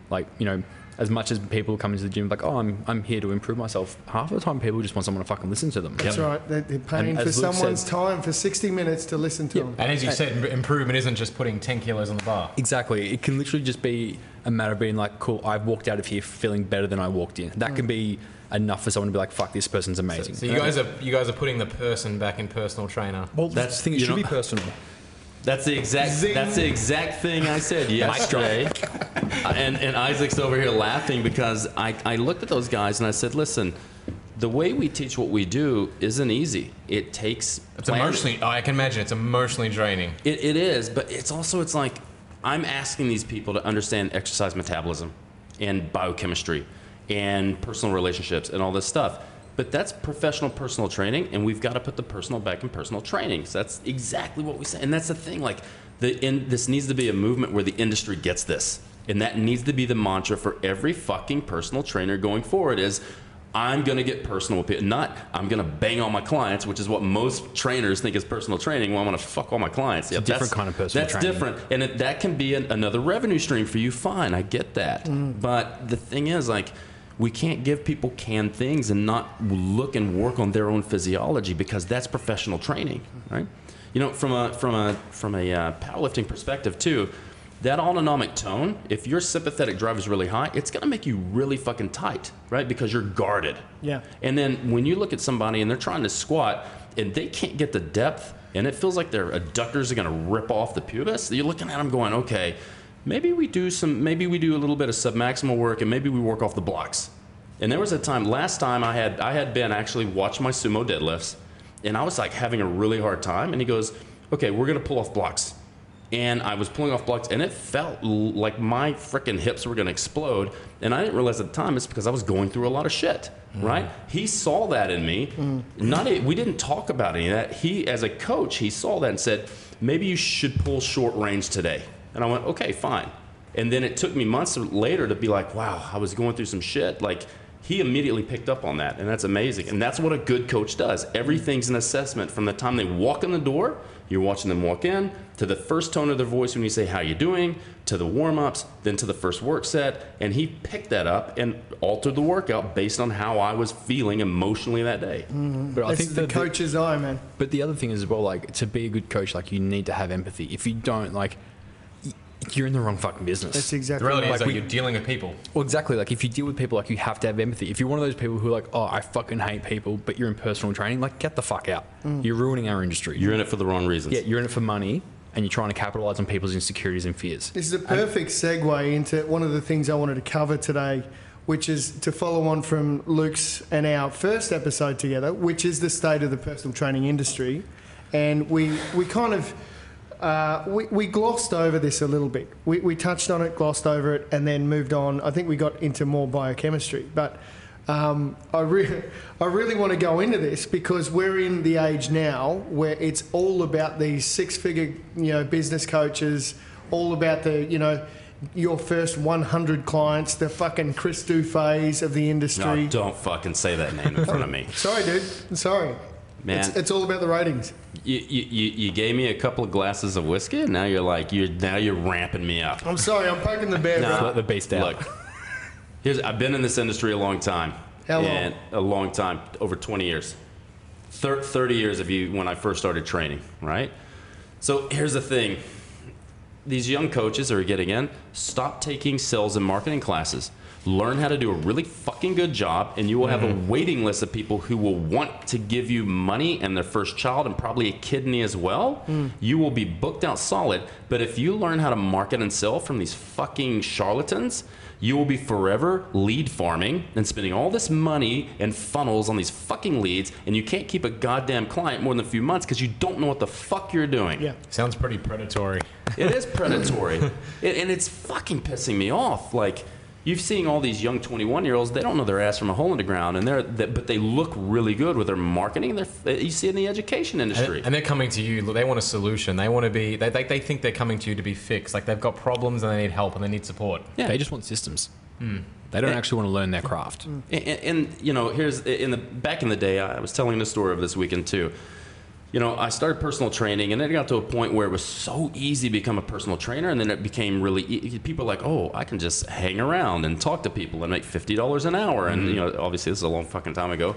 Like, you know, as much as people come into the gym like, oh, I'm, I'm here to improve myself, half of the time people just want someone to fucking listen to them. That's right. They're, they're paying And for someone's said- time for 60 minutes to listen to Yeah. them. And as you said, improvement isn't just putting 10 kilos on the bar. Exactly. It can literally just be a matter of being like, cool, I've walked out of here feeling better than I walked in. That can mm. be enough for someone to be like, fuck, this person's amazing. So you guys are you guys are putting the person back in personal trainer. well, That's- that's the thing, it should know- be personal. That's the exact. Zing. That's the exact thing I said yesterday. (laughs) Uh, and and Isaac's over here laughing because I, I looked at those guys and I said, listen, the way we teach what we do isn't easy. It takes. It's plan- emotionally. I can imagine it's emotionally draining. It, it is, but it's also it's like I'm asking these people to understand exercise metabolism and biochemistry and personal relationships and all this stuff. But that's professional personal training, and we've got to put the personal back in personal training. So that's exactly what we say, and that's the thing. Like the in, this needs to be a movement where the industry gets this, and that needs to be the mantra for every fucking personal trainer going forward. Is I'm going to get personal with people. Not I'm going to bang on my clients, which is what most trainers think is personal training. Well, I'm going to fuck all my clients. Yeah, a different kind of personal That's training. different, and it, that can be an, another revenue stream for you. Fine, I get that. But the thing is, like, we can't give people canned things and not look and work on their own physiology because that's professional training, right? You know, from a from a from a uh, powerlifting perspective too. That autonomic tone, if your sympathetic drive is really high, it's gonna make you really fucking tight, right? Because you're guarded. Yeah. And then when you look at somebody and they're trying to squat and they can't get the depth and it feels like their adductors are going to rip off the pubis, you're looking at them going, okay, maybe we do some, maybe we do a little bit of submaximal work and maybe we work off the blocks. And there was a time, last time I had, I had Ben actually watch my sumo deadlifts and I was like having a really hard time. And he goes, okay, we're going to pull off blocks. And I was pulling off blocks, and it felt like my freaking hips were gonna explode. And I didn't realize at the time it's because I was going through a lot of shit. Mm. Right? He saw that in me. Mm. Not a, we didn't talk about any of that. He, as a coach, he saw that and said, maybe you should pull short range today. And I went, okay, fine. And then it took me months later to be like, wow, I was going through some shit. Like, he immediately picked up on that, and that's amazing. And that's what a good coach does. Everything's an assessment from the time they walk in the door, you're watching them walk in, to the first tone of their voice when you say, How you doing? to the warm ups, then to the first work set. And he picked that up and altered the workout based on how I was feeling emotionally that day. Mm-hmm. But I That's think the that the- coach's eye, man. But the other thing is as well, like to be a good coach, like you need to have empathy. If you don't, like, y- you're in the wrong fucking business. That's exactly The exactly reality right. is that we- you're dealing with people. Well, exactly. Like if you deal with people, like you have to have empathy. If you're one of those people who are like, oh, I fucking hate people, but you're in personal training, like get the fuck out. Mm. You're ruining our industry. You're in it for the wrong reasons. yeah, you're in it for money, and you're trying to capitalize on people's insecurities and fears. This is a perfect segue into one of the things I wanted to cover today, which is to follow on from Luke's and our first episode together, which is the state of the personal training industry. And we, we kind of uh, we, we glossed over this a little bit. We, we touched on it, glossed over it, and then moved on. I think we got into more biochemistry. But um, I, re- (laughs) I really want to go into this because we're in the age now where it's all about these six-figure, you know, business coaches, all about the, you know, your first 100 clients, the fucking Chris phase of the industry. No, don't fucking say that name in front of me. (laughs) Sorry, dude. Sorry. Man. It's, it's all about the ratings. You, you, you you gave me a couple of glasses of whiskey, and now you're like you're now you're ramping me up. I'm sorry. I'm poking the bear. Nah. bro. The beast out. Look, here's I've been in this industry a long time. How long? And a long time, over 20 years. Thir- 30 years of you when I first started training, right? So here's the thing. These young coaches are getting in, stop taking sales and marketing classes. Learn how to do a really fucking good job, and you will have a mm-hmm. waiting list of people who will want to give you money and their first child and probably a kidney as well. Mm. You will be booked out solid. But if you learn how to market and sell from these fucking charlatans, you will be forever lead farming and spending all this money and funnels on these fucking leads, and you can't keep a goddamn client more than a few months because you don't know what the fuck you're doing. Yeah. Sounds pretty predatory. It is (laughs) predatory, It- and it's fucking pissing me off. Like you've seen all these young 21 year olds, they don't know their ass from a hole in the ground, and they're they, but they look really good with their marketing. They're you see it in the education industry. And, and they're coming to you. They want a solution. They want to be. They, they, they think they're coming to you to be fixed. Like they've got problems and they need help and they need support. yeah. They just want systems. Hmm. They don't Yeah. actually want to learn their craft. And, and, and, you know, here's in the back in the day, I was telling the story of this weekend too. You know, I started personal training, and then it got to a point where it was so easy to become a personal trainer, and then it became really e- people like, oh, I can just hang around and talk to people and make fifty dollars an hour, and mm-hmm. you know, obviously this is a long fucking time ago,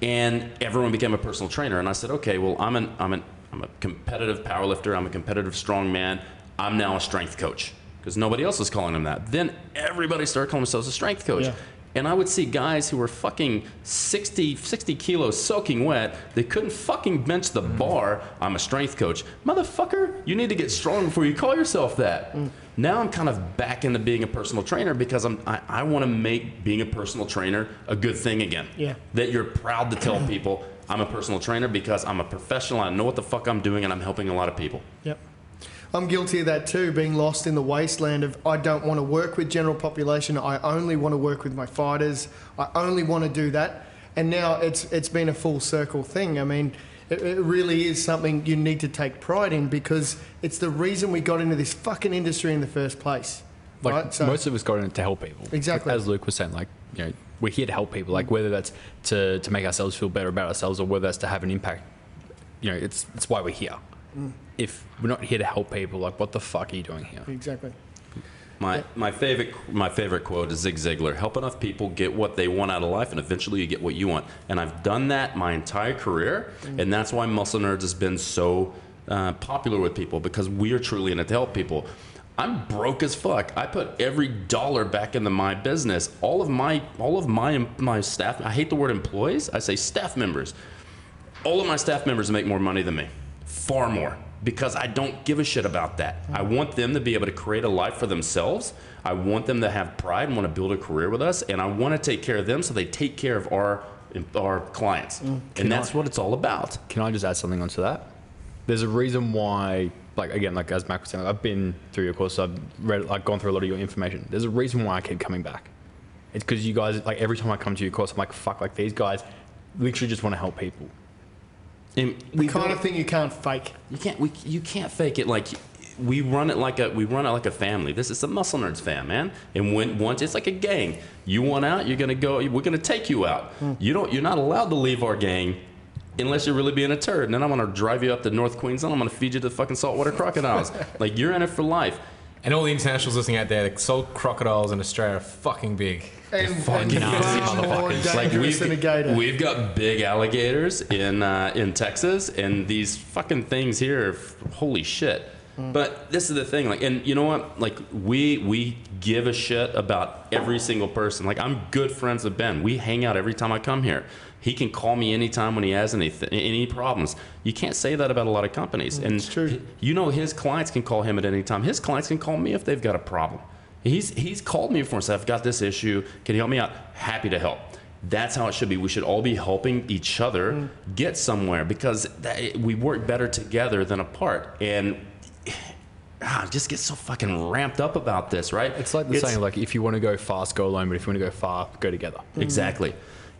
and everyone became a personal trainer, and I said, okay, well, I'm an I'm an I'm a competitive powerlifter, I'm a competitive strongman, I'm now a strength coach because nobody else is calling them that. Then everybody started calling themselves a strength coach. Yeah. And I would see guys who were fucking 60, 60 kilos soaking wet. They couldn't fucking bench the mm. bar. I'm a strength coach. Motherfucker, you need to get strong before you call yourself that. Mm. Now I'm kind of back into being a personal trainer because I'm, I, I want to make being a personal trainer a good thing again. Yeah. That you're proud to tell people I'm a personal trainer because I'm a professional. I know what the fuck I'm doing and I'm helping a lot of people. Yep. I'm guilty of that too, being lost in the wasteland of I don't want to work with general population. I only want to work with my fighters. I only want to do that. And now it's it's been a full circle thing. I mean, it, it really is something you need to take pride in because it's the reason we got into this fucking industry in the first place. Like right? So most of us got in it to help people. Exactly. As Luke was saying, like you know, we're here to help people. Like whether that's to to make ourselves feel better about ourselves or whether that's to have an impact. You know, it's it's why we're here. Mm. If we're not here to help people, like what the fuck are you doing here? exactly. My, my favorite my favorite quote is Zig Ziglar: "Help enough people get what they want out of life, and eventually you get what you want." And I've done that my entire career, and that's why Muscle Nerds has been so uh, popular with people because we are truly in it to help people. I'm broke as fuck. I put every dollar back into my business. All of my all of my my staff. I hate the word employees. I say staff members all of my staff members make more money than me, far more, because I don't give a shit about that. I want them to be able to create a life for themselves. I want them to have pride and want to build a career with us, and I want to take care of them so they take care of our our clients, mm. and that's what it's all about. Can I just add something onto that? there's a reason why. Like again, like as Mac was saying, I've been through your course. I've read, like, gone through a lot of your information. There's a reason why I keep coming back. It's because you guys, like, every time I come to your course, I'm like, fuck, like these guys, literally just want to help people. And The we kind of thing you can't fake. You can't. We, you can't fake it. Like we run it like a we run it like a family. This is the Muscle Nerds fam, man. And when once it's like a gang, you want out, you're gonna go. We're gonna take you out. Hmm. You don't. You're not allowed to leave our gang. Unless you're really being a turd, and then I'm gonna drive you up to North Queensland. I'm gonna feed you to fucking saltwater crocodiles. (laughs) like you're in it for life. And all the internationals listening out there, the salt crocodiles in Australia are fucking big. And, fucking and motherfuckers. Like dangerous than a we've, we've got big alligators in uh, in Texas, and these fucking things here, holy shit. But this is the thing, like, and you know what? Like, we we give a shit about every single person. Like, I'm good friends with Ben. We hang out every time I come here. He can call me anytime when he has any any problems. You can't say that about a lot of companies. and it's true. You know, his clients can call him at any time. His clients can call me if they've got a problem. He's he's called me before and said, "I've got this issue. Can you help me out?" Happy to help. That's how it should be. We should all be helping each other get somewhere because that, we work better together than apart. And ah, I just get so fucking ramped up about this, right? It's like the saying, like, if you want to go fast, go alone, but if you want to go far, go together. Exactly.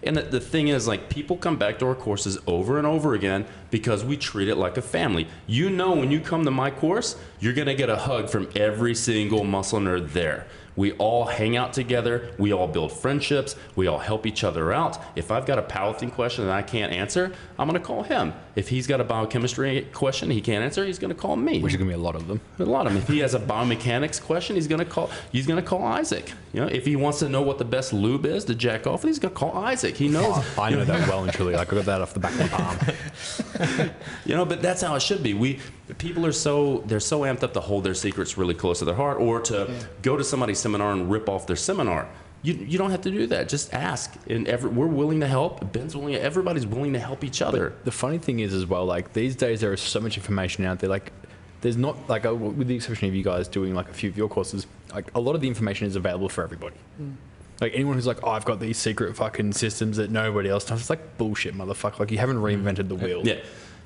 And the, the thing is, like, people come back to our courses over and over again because we treat it like a family. You know, when you come to my course, you're to get a hug from every single muscle nerd there. We all hang out together. We all build friendships. We all help each other out. If I've got a powerlifting question that I can't answer, I'm going to call him. If he's got a biochemistry question he can't answer, he's going to call me. Which is going to be a lot of them. A lot of them. If he has a biomechanics question, he's gonna call. He's gonna call Isaac. You know, if he wants to know what the best lube is to jack off, he's gonna call Isaac. He knows. (laughs) I know that well and truly. Like, I got that off the back of my palm. (laughs) You know, but that's how it should be. We people are so they're so amped up to hold their secrets really close to their heart, or to go to somebody's seminar and rip off their seminar. You, you don't have to do that. Just ask, and every, we're willing to help. Ben's willing. Everybody's willing to help each other. The funny thing is, as well, like these days there is so much information out there. Like, there's not like uh, with the exception of you guys doing like a few of your courses, like a lot of the information is available for everybody. Like anyone who's like, oh, I've got these secret fucking systems that nobody else does. It's like bullshit, motherfucker. Like you haven't reinvented the wheel. yeah.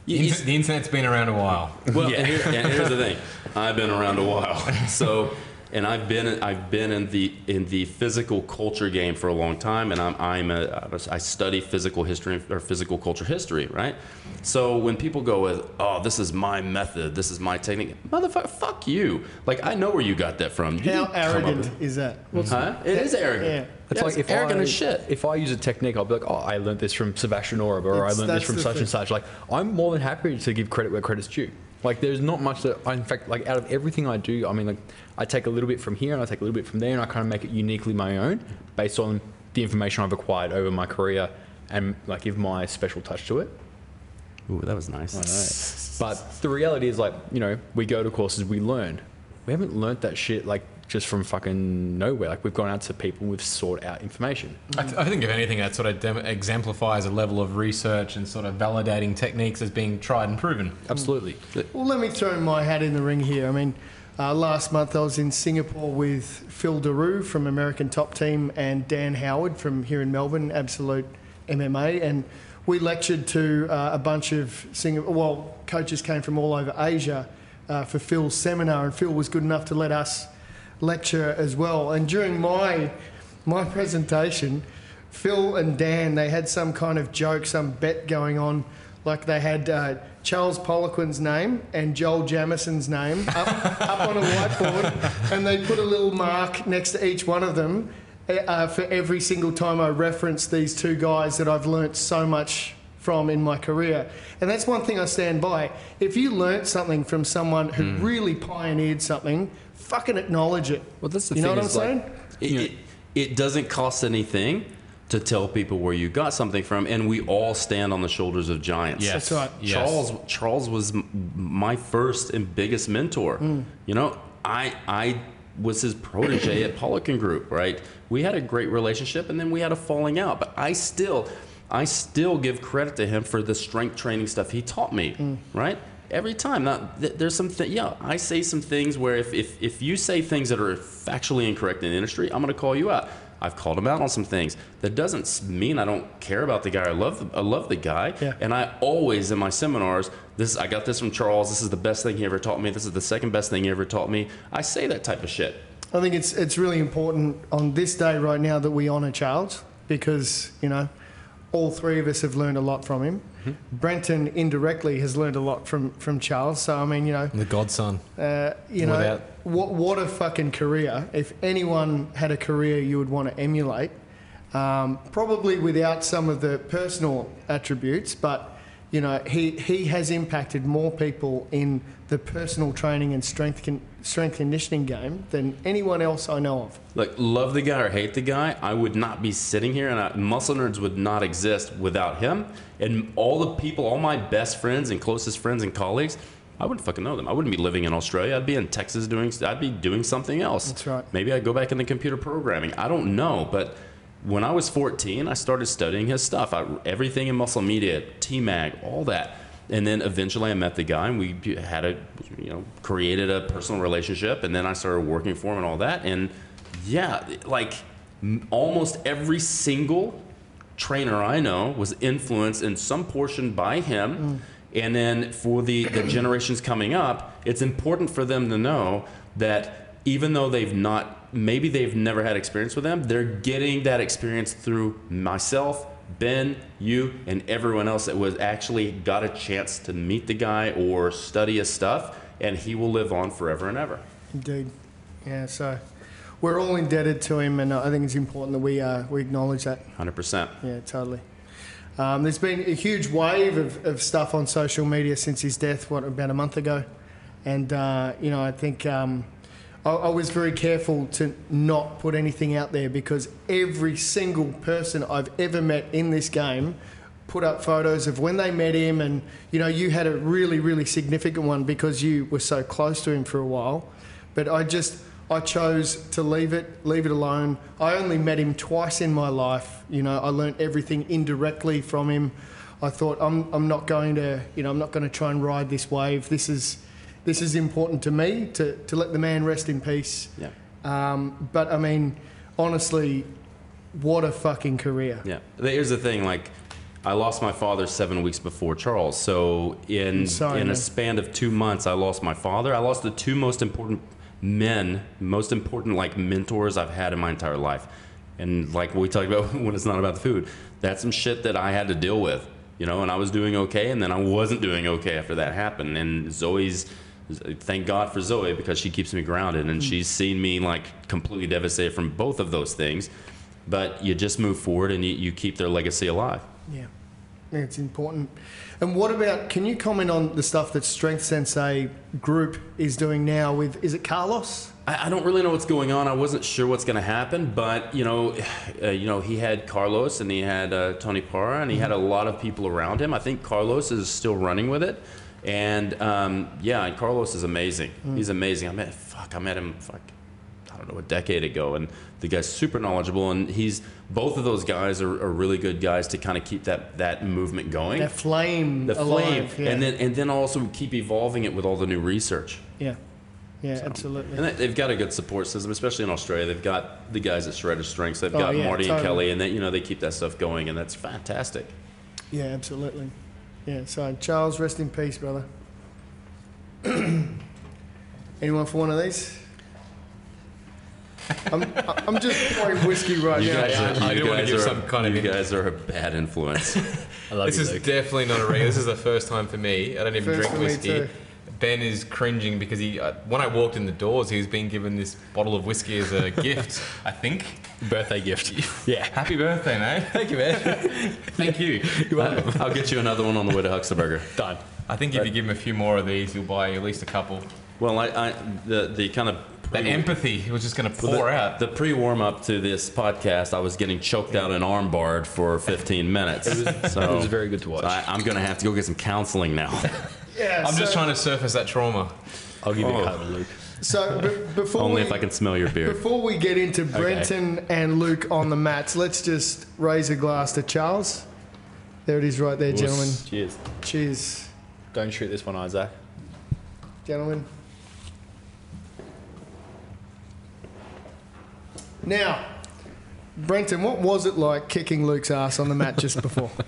The, You- you- the internet's been around a while. Well, yeah. and, here, and here's the thing. I've been around a while, (laughs) so and I've been I've been in the in the physical culture game for a long time, and I'm I'm a I study physical history or physical culture history, right? So when people go with, oh, this is my method, this is my technique, motherfucker, fuck you. Like I know where you got that from. You How didn't come up arrogant with- is that? What's Huh? It is arrogant. Yeah. It's Yeah, like if arrogant I, as shit. If I use a technique, I'll be like, oh, I learned this from Sebastian Oreb, or It's- I learned this from such thing. and such. Like, I'm more than happy to give credit where credit's due. Like, there's not much that, I, in fact, like out of everything I do, I mean, like, I take a little bit from here and I take a little bit from there, and I kind of make it uniquely my own based on the information I've acquired over my career, and like give my special touch to it. Ooh, that was nice. But the reality is, like, you know, we go to courses, we learn. We haven't learnt that shit like just from fucking nowhere. Like, we've gone out to people, we've sought out information. I, th- I think if anything, that sort of dem- exemplifies a level of research and sort of validating techniques as being tried and proven. Absolutely. Well, let me throw my hat in the ring here. I mean, uh, last month I was in Singapore with Phil Daru from American Top Team and Dan Howard from here in Melbourne, Absolute MMA, and we lectured to uh, a bunch of Singapore. Well, coaches came from all over Asia uh, for Phil's seminar, and Phil was good enough to let us lecture as well. And during my my presentation, Phil and Dan they had some kind of joke, some bet going on. Like they had uh, Charles Poliquin's name and Joel Jamieson's name up, (laughs) up on a whiteboard, and they put a little mark next to each one of them uh, for every single time I reference these two guys that I've learnt so much from in my career. And that's one thing I stand by. If you learnt something from someone who really pioneered something, fucking acknowledge it. Well, that's the you know what I'm is, like, saying? It, it, it doesn't cost anything to tell people where you got something from, and we all stand on the shoulders of giants. Yes. That's right. Yes. Charles Charles was m- my first and biggest mentor. Mm. You know, I I was his protege at Poliquin Group, right? We had a great relationship, and then we had a falling out. But I still, I still give credit to him for the strength training stuff he taught me, mm. right? Every time. Now, th- there's some, th- yeah, I say some things where if, if, if you say things that are factually incorrect in the industry, I'm going to call you out. I've called him out on some things. That doesn't mean I don't care about the guy. I love the, I love the guy, Yeah. and I always in my seminars. This I got this from Charles. This is the best thing he ever taught me. This is the second best thing he ever taught me. I say that type of shit. I think it's it's really important on this day right now that we honour Charles because you know all three of us have learned a lot from him. Mm-hmm. Brenton indirectly has learned a lot from from Charles. So I mean, you know, The godson. uh, you know, Without- what what a fucking career! If anyone had a career you would want to emulate, um, probably without some of the personal attributes, but you know, he he has impacted more people in the personal training and strength con- strength conditioning game than anyone else I know of. Like, love the guy or hate the guy, I would not be sitting here, and I, Muscle Nerds would not exist without him. And all the people, all my best friends and closest friends and colleagues, I wouldn't fucking know them. I wouldn't be living in Australia. I'd be in Texas doing. I'd be doing something else. That's right. Maybe I'd go back into computer programming. I don't know, but. When I was 14, I started studying his stuff. I, everything in muscle media, TMAG, all that. And then eventually I met the guy and we had a, you know, created a personal relationship. And then I started working for him and all that. And yeah, like almost every single trainer I know was influenced in some portion by him. Mm. And then for the, the generations coming up, it's important for them to know that even though they've not, maybe they've never had experience with them, they're getting that experience through myself, Ben, you, and everyone else that was actually got a chance to meet the guy or study his stuff, and he will live on forever and ever. Indeed. Yeah, so we're all indebted to him, and I think it's important that we, uh, we acknowledge that. 100%. Yeah, totally. Um, there's been a huge wave of, of stuff on social media since his death, what, about a month ago? And, uh, you know, I think um, I, I was very careful to not put anything out there because every single person I've ever met in this game put up photos of when they met him. And, you know, you had a really, really significant one because you were so close to him for a while. But I just, I chose to leave it, leave it alone. I only met him twice in my life. You know, I learnt everything indirectly from him. I thought I'm, I'm not going to, you know, I'm not going to try and ride this wave. This is, this is important to me to, to let the man rest in peace. Yeah. Um, but I mean, honestly, what a fucking career. Yeah. Here's the thing, like, I lost my father seven weeks before Charles. So in sorry, in man. a span of two months, I lost my father. I lost the two most important men, most important like mentors I've had in my entire life. And like we talked about (laughs) when it's not about the food, that's some shit that I had to deal with, you know. And I was doing okay, and then I wasn't doing okay after that happened. And Zoe's. Thank God for Zoe because she keeps me grounded and she's seen me like completely devastated from both of those things. But you just move forward and you, you keep their legacy alive. Yeah. Yeah, it's important. And what about, can you comment on the stuff that Strength Sensei Group is doing now with, is it Carlos? I, I don't really know what's going on. I wasn't sure what's going to happen, but you know, (sighs) uh, you know, he had Carlos and he had uh, Tony Parra and he had a lot of people around him. I think Carlos is still running with it, and um, yeah, and Carlos is amazing. He's amazing. I met fuck, I met him fuck, I don't know, a decade ago, and the guy's super knowledgeable, and he's both of those guys are, are really good guys to kind of keep that that movement going. That flame the alive. flame, Yeah. and then and then also keep evolving it with all the new research. yeah. Yeah, absolutely. And they- they've got a good support system, especially in Australia. They've got the guys at Shredder Strengths. They've Oh, got yeah, Marty and. Kelly, and they, you know they keep that stuff going, and that's fantastic. Yeah, absolutely. Yeah, so Charles, rest in peace, brother. (clears throat) Anyone for one of these? I'm, I'm just pouring whiskey right You now. guys, yeah, are, I you do wanna guys give are, some kind of you in- guys are a bad influence. (laughs) I love This you, is Luke. definitely not a regular. This is the first time for me. I don't even First drink for me whiskey. too. Ben is cringing because he, uh, when I walked in the doors, he was being given this bottle of whiskey as a (laughs) gift. I think. birthday gift. (laughs) yeah. Happy birthday, mate. (laughs) Thank you, man. Thank you. I'll get you another one on the way to Huxleberger. Done. I think if you give him a few more of these, he'll buy at least a couple. Well, I, I the the kind of That empathy was just going to Well, pour the, out. The pre warm up to this podcast, I was getting choked out and armbarred for 15 minutes. so It was very good to watch. so I, I'm going to have to go get some counseling now. Yeah, I'm just trying to surface that trauma. I'll give you Oh. a cuddle, Luke. So be- before Only we, if I can smell your beard. Before we get into Brenton and Luke on the mats, let's just raise a glass to Charles. There it is, right there, gentlemen. Cheers. Cheers, Don't shoot this one, Isaac. gentlemen. Now, Brenton, what was it like kicking Luke's ass on the mat just before? (laughs)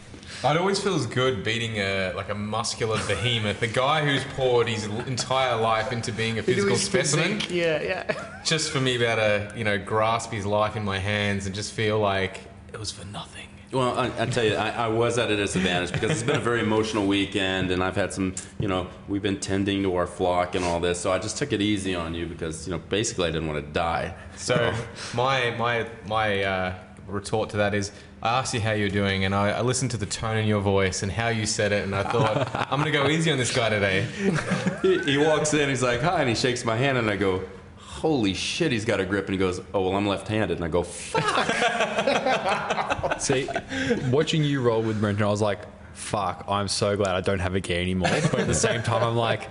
It always feels good beating a like a muscular behemoth, a guy who's poured his entire life into being a physical specimen. physique. Yeah, yeah. (laughs) Just for me to be able to, you know, grasp his life in my hands and just feel like it was for nothing. Well, I, I tell you, I, I was at a disadvantage because it's been a very emotional weekend, and I've had some, you know, we've been tending to our flock and all this, so I just took it easy on you because, you know, basically I didn't want to die. So (laughs) my my my uh, retort to that is, I asked you how you're doing, and I, I listened to the tone in your voice and how you said it, and I thought (laughs) I'm gonna go easy on this guy today. he, he walks in, he's like, "Hi," and he shakes my hand, and I go, "Holy shit!" He's got a grip, and he goes, "Oh well, I'm left-handed," and I go, fuck. (laughs) See, watching you roll with Brenton, I was like, fuck, I'm so glad I don't have a gear anymore. But at the same time, I'm like,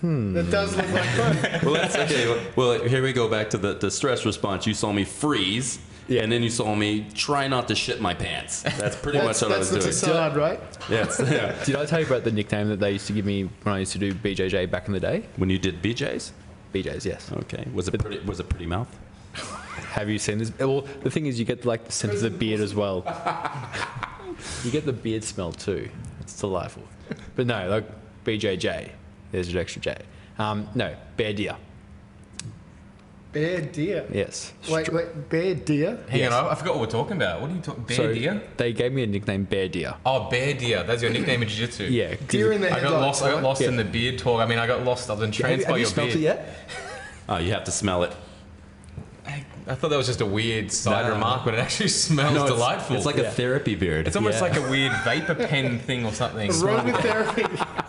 Hmm. That does look like fun. "Well, that's okay." Well, here we go back to the, the stress response. You saw me freeze, Yeah. and then you saw me try not to shit my pants. That's pretty That's, much what I was the doing. facade, right? Yeah, it's- (laughs) yeah. did I tell you about the nickname that they used to give me when I used to do BJJ back in the day? When you did BJ's, BJ's, yes. okay, was it pretty? Was it pretty mouth? Have you seen this? Well, the thing is, you get like the scent of the beard as well. (laughs) you get the beard smell too. It's delightful. But no, like BJJ, there's an extra J. Um, no, bear deer. Bear deer. Yes. Wait, wait, bear deer? Hang Yes. on, I, I forgot what we're talking about. What are you talking? Bear so deer? They gave me a nickname, Bear Deer. Oh, bear deer. That's your nickname in jiu-jitsu. yeah. Deer in the I got headlights. lost. I got lost Yeah. in the beard talk. I mean, I got lost. I was Have you, entranced have by you your smelt beard. it yet? (laughs) Oh, you have to smell it. I thought that was just a weird side No. remark, but it actually (laughs) smells it's, delightful. It's like Yeah. a therapy beard. It's almost Yeah. like a weird (laughs) vapor pen thing or something. Aromatherapy.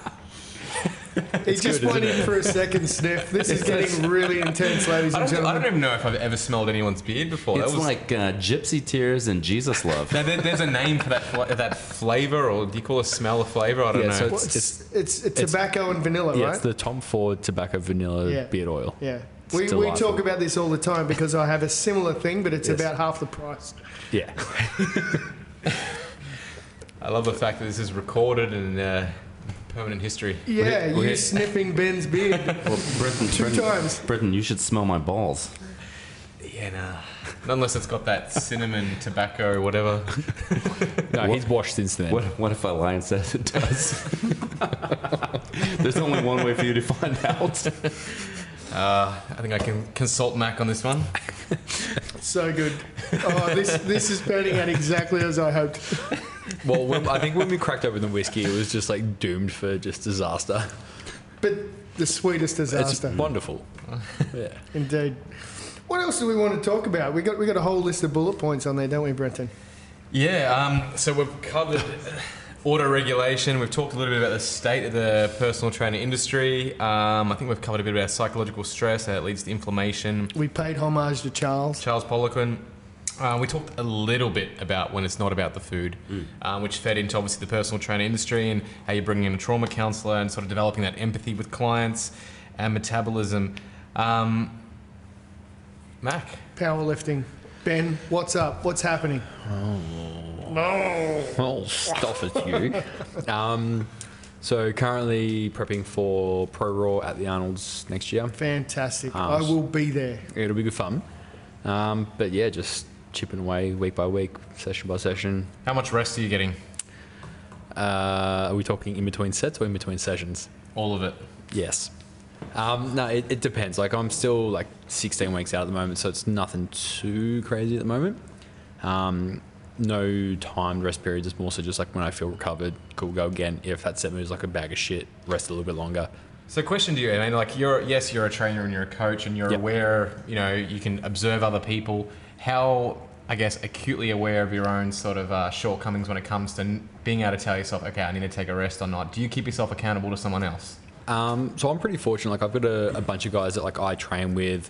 He just good, went isn't in for a second sniff. This is getting (laughs) really intense, ladies I and don't, I don't even know if I've ever smelled anyone's beard before. It's that was like uh, gypsy tears and Jesus love. Now, there, there's a name for that fla- that flavor, or do you call a smell a flavor? I don't Yeah, know. so Well, It's- it's, it's, tobacco and vanilla, Yeah, right? it's the Tom Ford tobacco vanilla Yeah. beard oil. yeah. We, we delightful. talk about this all the time because I have a similar thing, but it's Yes. about half the price. Yeah. (laughs) I love the fact that this is recorded and uh, permanent history. Yeah, we- you we- sniffing Ben's beard. (laughs) Well, Brenton, Two Brenton, times. Brenton, you should smell my balls. Yeah, nah. Not (laughs) unless it's got that cinnamon tobacco or whatever. (laughs) No, he's washed since then. What, what if a lion says it does? There's only one way for you to find out. Uh, I think I can consult Mac on this one. (laughs) so good. Oh, this this is turning out exactly as I hoped. Well, when, I think when we cracked open the whiskey, it was just like doomed for just disaster. But the sweetest It's disaster, wonderful. (laughs) Yeah. indeed. What else do we want to talk about? We got we got a whole list of bullet points on there, don't we, Brenton? Yeah, um, so we've covered auto regulation. We've talked a little bit about the state of the personal trainer industry. Um, I think we've covered a bit about psychological stress that leads to inflammation. We paid homage to Charles. Charles Poliquin. Uh, we talked a little bit about when it's not about the food, um, which fed into obviously the personal trainer industry and how you're bringing in a trauma counselor and sort of developing that empathy with clients and metabolism. Um, Mac, Powerlifting. Ben, what's up? What's happening? (laughs) Well, stuff it, you. Um, so currently prepping for Pro Raw at the Arnold's next year. Fantastic. Um, I will be there. It'll be good fun. Um, but yeah, just chipping away week by week, session by session. how much rest are you getting? Uh, are we talking in between sets or in between sessions? All of it. Yes. Um, no, it, it depends. Like I'm still like 16 weeks out at the moment, so it's nothing too crazy at the moment. Um, no timed rest periods. It's more so just like when I feel recovered, cool, go again. If that set moves like a bag of shit, rest a little bit longer. So, question to you, I mean, like, you're yes, you're a trainer and you're a coach, and you're Yep. aware. You know, you can observe other people. How, I guess, acutely aware of your own sort of uh, shortcomings when it comes to being able to tell yourself, okay, I need to take a rest or not. Do you keep yourself accountable to someone else? Um, so I'm pretty fortunate. Like I've got a, a bunch of guys that like I train with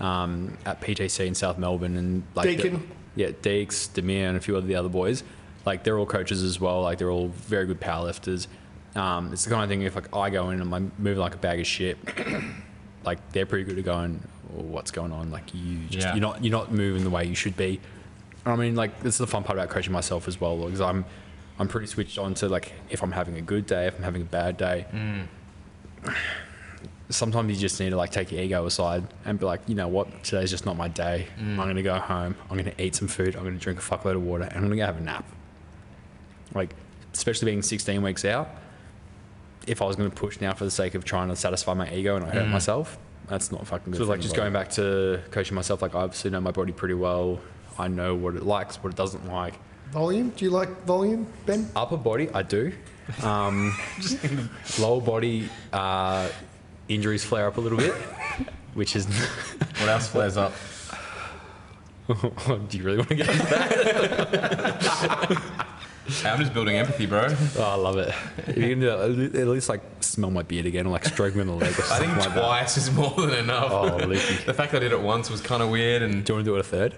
um, at PTC in South Melbourne, and like the- Deacon. Yeah, Deeks, Demir, and a few of the other boys. Like they're all coaches as well. Like they're all very good powerlifters. Um, it's the kind of thing if like I go in and I'm moving like a bag of shit, (coughs) like they're pretty good at going, oh, what's going on? Like you just Yeah. you're not you're not moving the way you should be. I mean, like this is the fun part about coaching myself as well, because I'm I'm pretty switched on to like if I'm having a good day, if I'm having a bad day. Sometimes you just need to like take your ego aside and be like, you know what, today's just not my day. I'm gonna go home. I'm gonna eat some food. I'm gonna drink a fuckload of water, and I'm gonna go have a nap. Like, especially being 16 weeks out, if I was gonna push now for the sake of trying to satisfy my ego and I hurt myself, that's not fucking good. So for like just going back to coaching myself, like I obviously know my body pretty well. I know what it likes, what it doesn't like. Volume? Do you like volume, Ben? Upper body, I do. Um, (laughs) lower body, uh, injuries flare up a little bit, (laughs) which is. (laughs) What else flares up? (laughs) do you really want to get into that? I'm just building empathy, bro. Oh, I love it. If you can do that, at least like smell my beard again or like stroke me on the leg or I something think like that. twice is more than enough. Oh, Leaky. The fact I did it once was kind of weird, and Do you want to do it a third?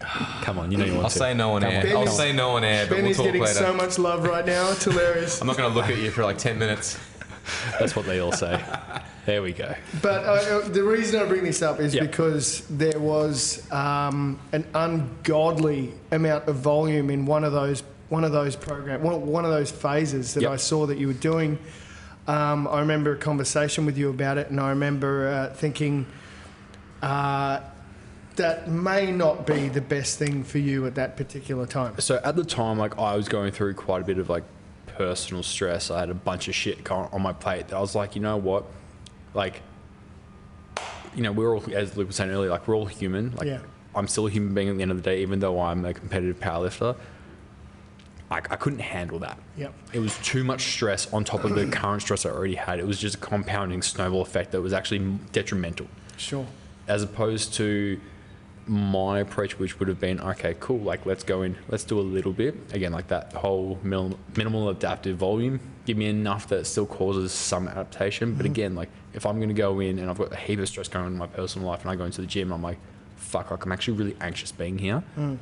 (sighs) Come on, you know you want to. I'll to. say no on Come air. on, I'll on. say no on air, but Ben we'll is talk getting later. so much love right now. It's hilarious. I'm not going to look at you for like 10 minutes. That's what they all say. There we go. But uh, the reason I bring this up is Yeah. because there was um, an ungodly amount of volume in one of those one of those program one, one of those phases that Yep. I saw that you were doing. Um, I remember a conversation with you about it, and I remember uh, thinking uh, that may not be the best thing for you at that particular time. So at the time, like I was going through quite a bit of like personal stress. I had a bunch of shit on my plate that I was like, you know what, like, you know, we're all, as Luke was saying earlier, like we're all human. Like, Yeah. I'm still a human being at the end of the day, even though I'm a competitive powerlifter. I, I couldn't handle that. Yep. It was too much stress on top of the (clears throat) current stress I already had. It was just a compounding snowball effect that was actually detrimental Sure. as opposed to my approach, which would have been okay, cool, like let's go in, let's do a little bit again, like that whole minimal, minimal adaptive volume. Give me enough that it still causes some adaptation, but mm-hmm. again, like if I'm going to go in and I've got a heap of stress going on in my personal life, and I go into the gym, I'm like, fuck, like I'm actually really anxious being here. Mm.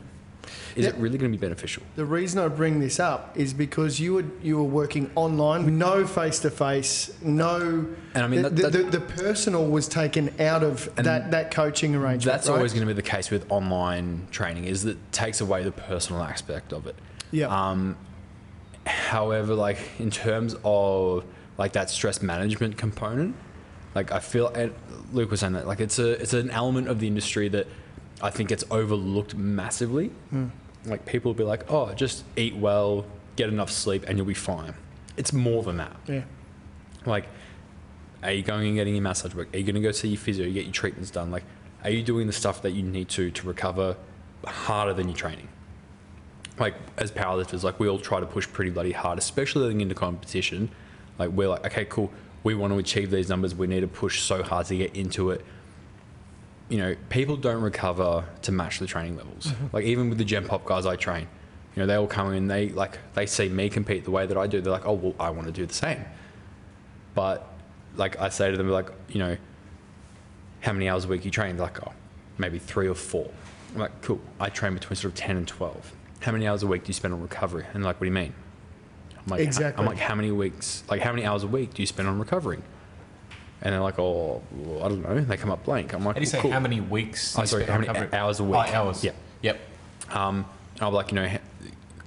Is it really going to be beneficial? The reason I bring this up is because you were you were working online, no face to face, no. And I mean, the, that- the, the, the personal was taken out of that, that coaching arrangement. That's right? always going to be the case with online training, is that it takes away the personal aspect of it. Yeah. Um, however, like in terms of like that stress management component, like I feel, and Luke was saying that like it's a it's an element of the industry that I think it's overlooked massively. Hmm. Like people will be like, oh, just eat well, get enough sleep, and you'll be fine. It's more than that. yeah. Like, are you going and getting your massage work? Are you going to go see your physio? You get your treatments done? Like, are you doing the stuff that you need to to recover harder than your training? Like, as powerlifters, like we all try to push pretty bloody hard, especially leading into competition. Like, we're like, okay, cool. We want to achieve these numbers. We need to push so hard to get into it. You know, people don't recover to match the training levels. Mm-hmm. Like, even with the Gen Pop guys I train, you know, they all come in, they like, they see me compete the way that I do. They're like, oh, well, I want to do the same. But like I say to them, like, you know, how many hours a week you train? They're like, oh, maybe three or four. I'm like, cool. I train between sort of 10 and 12. How many hours a week do you spend on recovery? And like, what do you mean? I'm like, Exactly. I'm like, how many weeks, like, how many hours a week do you spend on recovering? And they're like, oh, I don't know. They come up blank. I'm like, How do you say cool. how many weeks? Oh, you sorry, how many recovery? hours a week? Oh, hours. Yeah. Yep. Um, I'll be like, you know,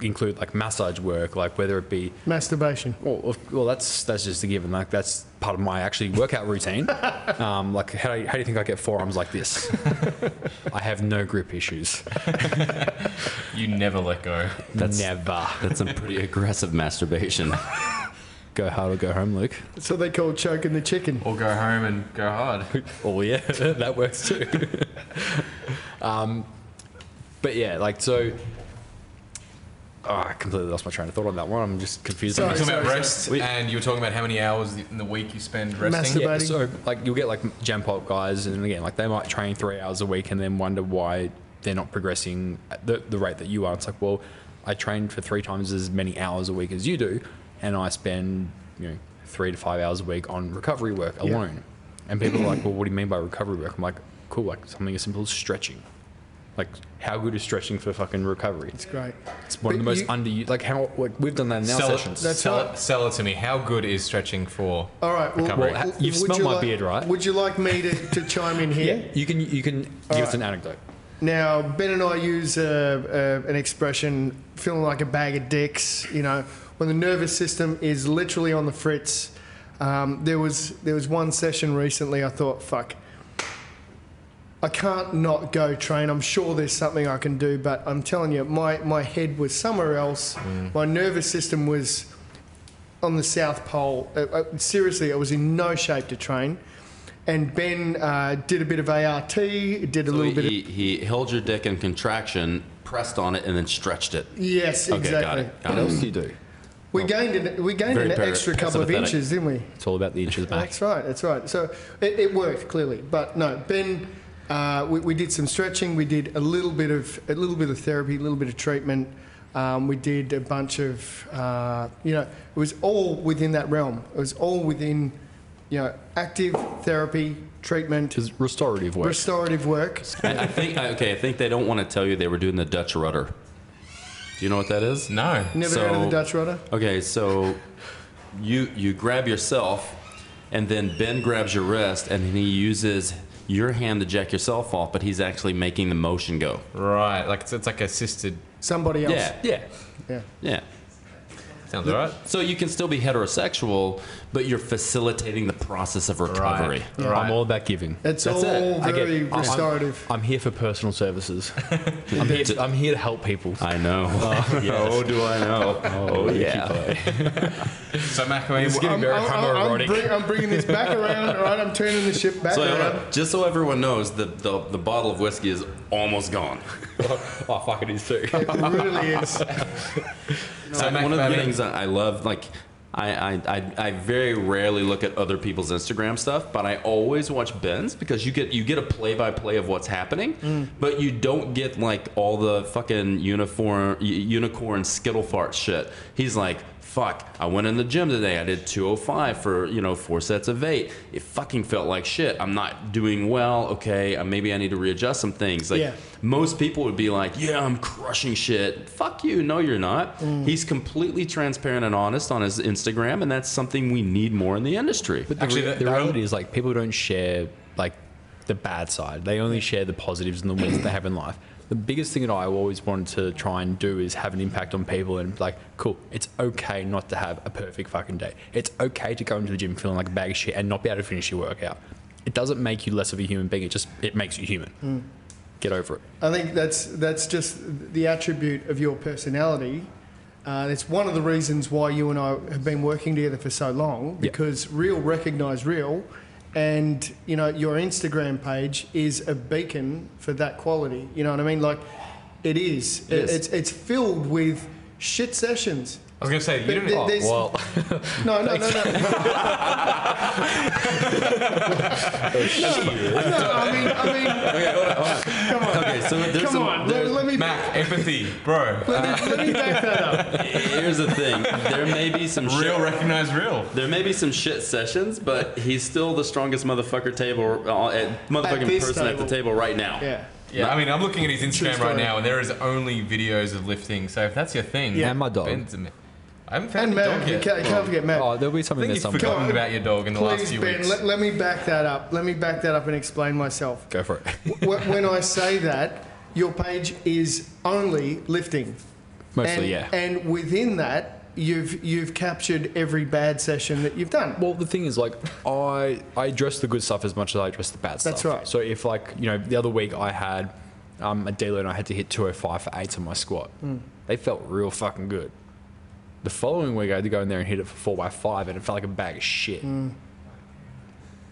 include like massage work, like whether it be Masturbation. Well, well, that's that's just a given. Like that's part of my actually workout routine. (laughs) Um, like how do, you, how do you think I get forearms like this? (laughs) I have no grip issues. (laughs) You never let go. That's- Never That's some pretty aggressive masturbation. Go hard or go home, Luke. That's what they call choking the chicken. Or go home and go hard. (laughs) Oh yeah, (laughs) that works too. (laughs) um, but yeah, like so. Oh, I completely lost my train of thought on that one. I'm just confused. Sorry, You're talking about sorry, rest, We- and you were talking about how many hours in the week you spend resting. Yeah, so like you'll get like gen pop guys, and again, like they might train three hours a week and then wonder why they're not progressing at the, the rate that you are. It's like, well, I trained for three times as many hours a week as you do, and I spend you know three to five hours a week on recovery work Yeah. alone. And people are like, well, what do you mean by recovery work? I'm like, cool, like something as simple as stretching. Like, how good is stretching for fucking recovery? It's great. It's one of the most you- underused. Like how like we've done that in our Sell sessions. it, That's sell, right. it, sell it to me. How good is stretching for? All right. Well, Recovery. well, Well, you've smelled you my like- beard, right? Would you like me to, to chime in here? (laughs) yeah, you can you can give us an anecdote. Now, Ben and I use uh, uh, an expression, feeling like a bag of dicks, you know, when the nervous system is literally on the fritz. Um, there was there was one session recently. I thought, fuck, I can't not go train. I'm sure there's something I can do, but I'm telling you, my my head was somewhere else. My nervous system was on the South Pole. Uh, uh, seriously, I was in no shape to train. And Ben uh, did a bit of ART, did a So little he, bit of he, he held your dick in contraction, pressed on it, and then stretched it. yes, Okay, exactly. got it. Got What it. else do you do? We gained an, we gained Very an para- extra couple of inches, didn't we? It's all about the inches back. That's right. That's right. So it, it worked clearly, but no, Ben. Uh, we, we did some stretching. We did a little bit of a little bit of therapy, a little bit of treatment. Um, we did a bunch of uh, you know it was all within that realm. It was all within you know active therapy, treatment, It's restorative work. restorative work. I, I think okay. I think they don't want to tell you they were doing the Dutch rudder. Do you know what that is? No. Never heard of the Dutch rudder. Okay, so you you grab yourself, and then Ben grabs your wrist, and then he uses your hand to jack yourself off, but he's actually making the motion go. Right. Like it's, it's like assisted. Somebody else. Yeah, yeah. Yeah. yeah. Sounds alright. So you can still be heterosexual, but you're facilitating the process of recovery. Right. Right. I'm all about giving. It's That's all it. I get- very I'm- I'm- restorative. I'm here for personal services. (laughs) I'm, here to, I'm here to help people. I know. Uh, (laughs) (laughs) oh, do I know? Oh, oh yeah. So Mac, I mean, It's getting I'm, very I'm- I'm- I'm homoerotic. bring- I'm bringing this back around. All right, I'm turning the ship back So around. on. just so everyone knows, the, the the bottle of whiskey is almost gone. oh, fuck, it is too. It really is. so Mac, One of I the mean- things I I love, like, I, I, I, I very rarely look at other people's Instagram stuff, but I always watch Ben's because you get you get a play by play of what's happening, mm. but you don't get like all the fucking uniform unicorn skittle fart shit. He's like, fuck, I went in the gym today. I did 205 for, you know, four sets of eight. It fucking felt like shit. I'm not doing well. Okay, uh, maybe I need to readjust some things. Like Yeah. most people would be like, "Yeah, I'm crushing shit." Fuck you. No, you're not. He's completely transparent and honest on his Instagram, and that's something we need more in the industry. But the, Actually, re- the- the the- reality is like people don't share like the bad side. They only share the positives and the wins they have in life. The biggest thing that I always wanted to try and do is have an impact on people and like, cool, it's okay not to have a perfect fucking day. It's okay to go into the gym feeling like a bag of shit and not be able to finish your workout. It doesn't make you less of a human being. It just it makes you human. Get over it. I think that's that's just the attribute of your personality. Uh, it's one of the reasons why you and I have been working together for so long because real recognise real, and you know your Instagram page is a beacon for that quality. You know what I mean? Like it is. It. It's it's filled with shit sessions. I was gonna say you But didn't. th- oh, there's- Well, (laughs) No, no, no, no. (laughs) no, I mean, I mean, Okay, hold on, hold on. come on, Okay, so there's come some. on. there- Let, let me Mac, empathy, bro. let, me let me back that up. here's the thing. There may be some real shit. recognize real. There may be some shit sessions, but he's still the strongest motherfucker table, uh, at, motherfucking this person at the table. table right now. Yeah. Yeah, I mean, I'm looking at his Instagram right now, and there is only videos of lifting. So if that's your thing, Yeah. And my dog. Ben's a ma- I haven't found And your Matt, dog you yet. can't, you can't forget Matt. oh, there'll be I something think there you've somewhere. forgotten about your dog in the last Please, few Ben, weeks. let, let me back that up. Let me back that up and explain myself. Go for it. Wh- when I say that, your page is only lifting. Mostly, and, yeah. And within that, you've you've captured every bad session that you've done. Well, the thing is, like, I I address the good stuff as much as I address the bad stuff. That's right. So if, like, you know, the other week I had um, a dealer and I had to hit 205 for eights on my squat, Hmm. they felt real fucking good. The following week I had to go in there and hit it for four by five, and it felt like a bag of shit. Hmm.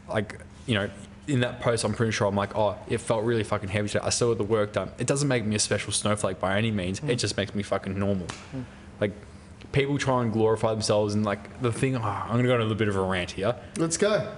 Like, you know. In that post, I'm pretty sure I'm like, oh, it felt really fucking heavy today. I still had the work done. It doesn't make me a special snowflake by any means. Hmm. It just makes me fucking normal. Like, people try and glorify themselves, and like the thing, oh, I'm gonna go on a little bit of a rant here Let's go.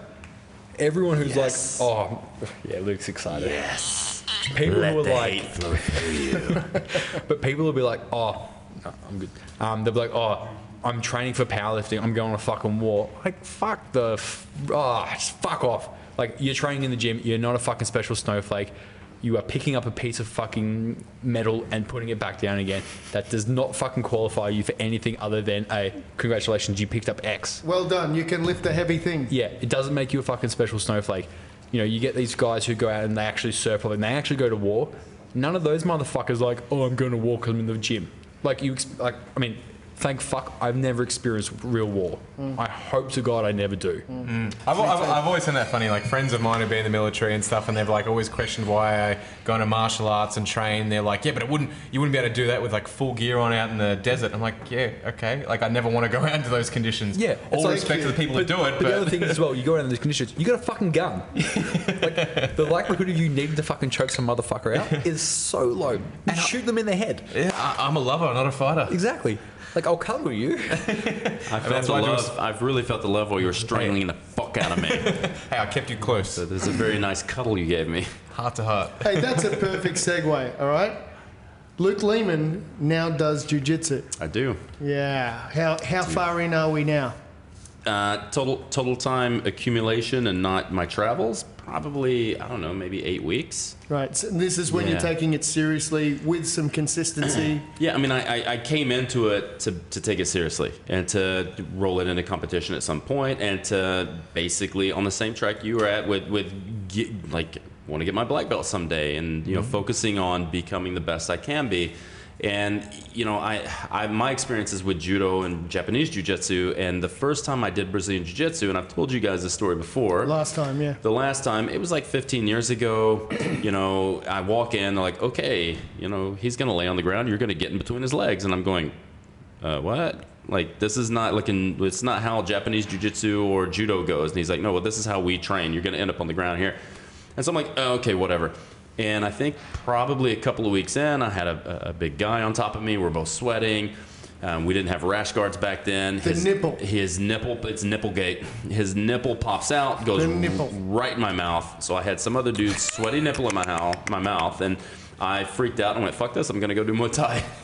everyone who's like, oh, yeah, Luke's excited. Yes. People who are like, (laughs) but people will be like, oh, no, I'm good. Um, they'll be like, oh, I'm training for powerlifting. I'm going on a fucking war. Like, fuck the, f- oh, fuck off. Like, you're training in the gym. You're not a fucking special snowflake. You are picking up a piece of fucking metal and putting it back down again. That does not fucking qualify you for anything other than a congratulations, you picked up X. Well done. You can lift a heavy thing. Yeah, it doesn't make you a fucking special snowflake. You know, you get these guys who go out and they actually surf and they actually go to war. None of those motherfuckers like, oh, I'm going to war because I'm in the gym. Like you, like I mean, thank fuck I've never experienced real war. Mm. I hope to God I never do. Mm. Mm. I've, I've, I've always found that funny. Like friends of mine who've been in the military and stuff, and they've like always questioned why I go into martial arts and train. They're like, yeah, but it wouldn't. You wouldn't be able to do that with like full gear on out in the desert. I'm like, yeah, okay. Like I never want to go (laughs) out into those conditions. Yeah, all it's like- respect to the people but, who do it, but, but, the other thing as well, you go around in these conditions, you got a fucking gun. (laughs) like the likelihood of you needing to fucking choke some motherfucker out (laughs) is so low. You shoot them in the head. yeah, I, I'm a lover, not a fighter. Exactly. Like I'll cuddle you. (laughs) I felt that's the why I do love. is- I've really felt the love while you were strangling the fuck out of me. (laughs) Hey, I kept you close, so there's a very nice cuddle you gave me. heart to heart. Hey, that's a perfect segue, all right? Luke Leaman now does jujitsu. I do. Yeah. How, how far in are we now? Uh, total total time accumulation and not my travels. Probably I don't know, maybe eight weeks. Right. So this is when you're taking it seriously with some consistency. (clears throat) Yeah, I mean, I, I, I came into it to, to take it seriously and to roll it into competition at some point and to basically on the same track you were at with, with get, like, want to get my black belt someday and, you know, mm-hmm. focusing on becoming the best I can be. And, you know, I, I my experiences with judo and Japanese jiu-jitsu and the first time I did Brazilian jiu-jitsu, and I've told you guys this story before. Last time, yeah. The last time, it was like 15 years ago. You know, I walk in, they're like, okay, you know, he's going to lay on the ground. You're going to get in between his legs. And I'm going, uh, what? Like, this is not like in, it's not how Japanese jiu jitsu or judo goes. And he's like, no, well, this is how we train. You're going to end up on the ground here. And so I'm like, oh, okay, whatever. And I think probably a couple of weeks in, I had a, a big guy on top of me. We're both sweating. Um, we didn't have rash guards back then. The nipple. His nipple, it's nipplegate. His nipple pops out, goes The nipple. right in my mouth. So I had some other dude's sweaty nipple in my, my mouth, and I freaked out and went, "Fuck this! I'm gonna go do Muay Thai." (laughs)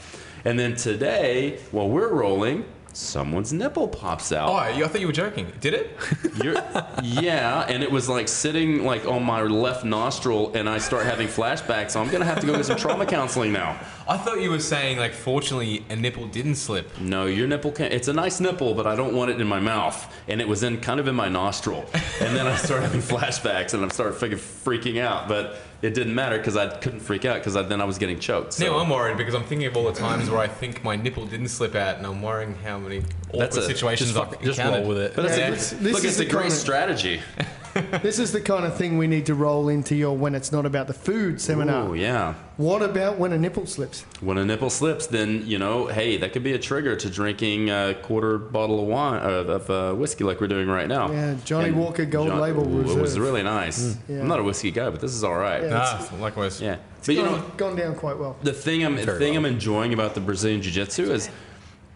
And then today, while we're rolling, someone's nipple pops out. Oh, you- I thought you were joking. Did it? (laughs) You're, yeah, and it was like sitting like on my left nostril, and I start having flashbacks. So I'm gonna have to go get some trauma counseling now. I thought you were saying like, fortunately, a nipple didn't slip. No, your nipple can't. It's a nice nipple, but I don't want it in my mouth. And it was in kind of in my nostril. And then I started having (laughs) flashbacks, and I started freaking freaking out. But it didn't matter because I couldn't freak out because I, then I was getting choked. So. Now I'm worried because I'm thinking of all the times where I think my nipple didn't slip out, and I'm worrying how many awkward That's a- situations just I've fuck- just encountered. roll with it. but it's Yeah, a, this- this look, is it's a great strategy. (laughs) (laughs) This is the kind of thing we need to roll into your when it's not about the food seminar. Oh yeah. What about when a nipple slips? When a nipple slips, then you know, hey, that could be a trigger to drinking a quarter bottle of wine of, of uh, whiskey like we're doing right now. Yeah, Johnny And Walker Gold John- Label Ooh, It was really nice. Yeah. I'm not a whiskey guy, but this is all right. Yeah. Yeah. Ah, likewise. Yeah. But you know, gone, gone down quite well. the thing I'm the thing well. I'm enjoying about the Brazilian Jiu-Jitsu is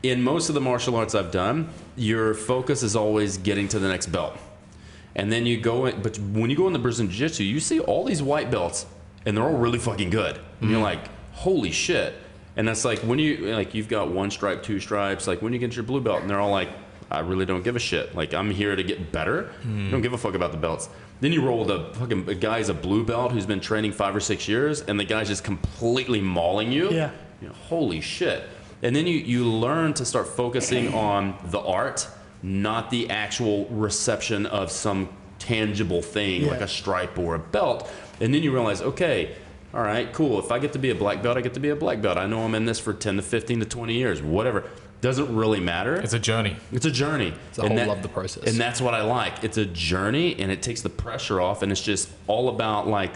in most of the martial arts I've done, your focus is always getting to the next belt. And then you go in, but when you go in the Brazilian Jiu-Jitsu, you see all these white belts and they're all really fucking good. And you're mm-hmm. like, "Holy shit." And that's like when you like you've got one stripe, two stripes, like when you get your blue belt and they're all like I really don't give a shit. Like I'm here to get better. Mm. Don't give a fuck about the belts. Then you roll with a fucking a guy's a blue belt who's been training five or six years, and the guy's just completely mauling you. Yeah. You know, holy shit. And then you, you learn to start focusing on the art, not the actual reception of some tangible thing Yeah. like a stripe or a belt. And then you realize, okay, all right, cool. If I get to be a black belt, I get to be a black belt. I know I'm in this for 10 to 15 to 20 years, whatever. Doesn't really matter. It's a journey. It's a journey. It's a whole love the process. And that's what I like. It's a journey and it takes the pressure off and it's just all about like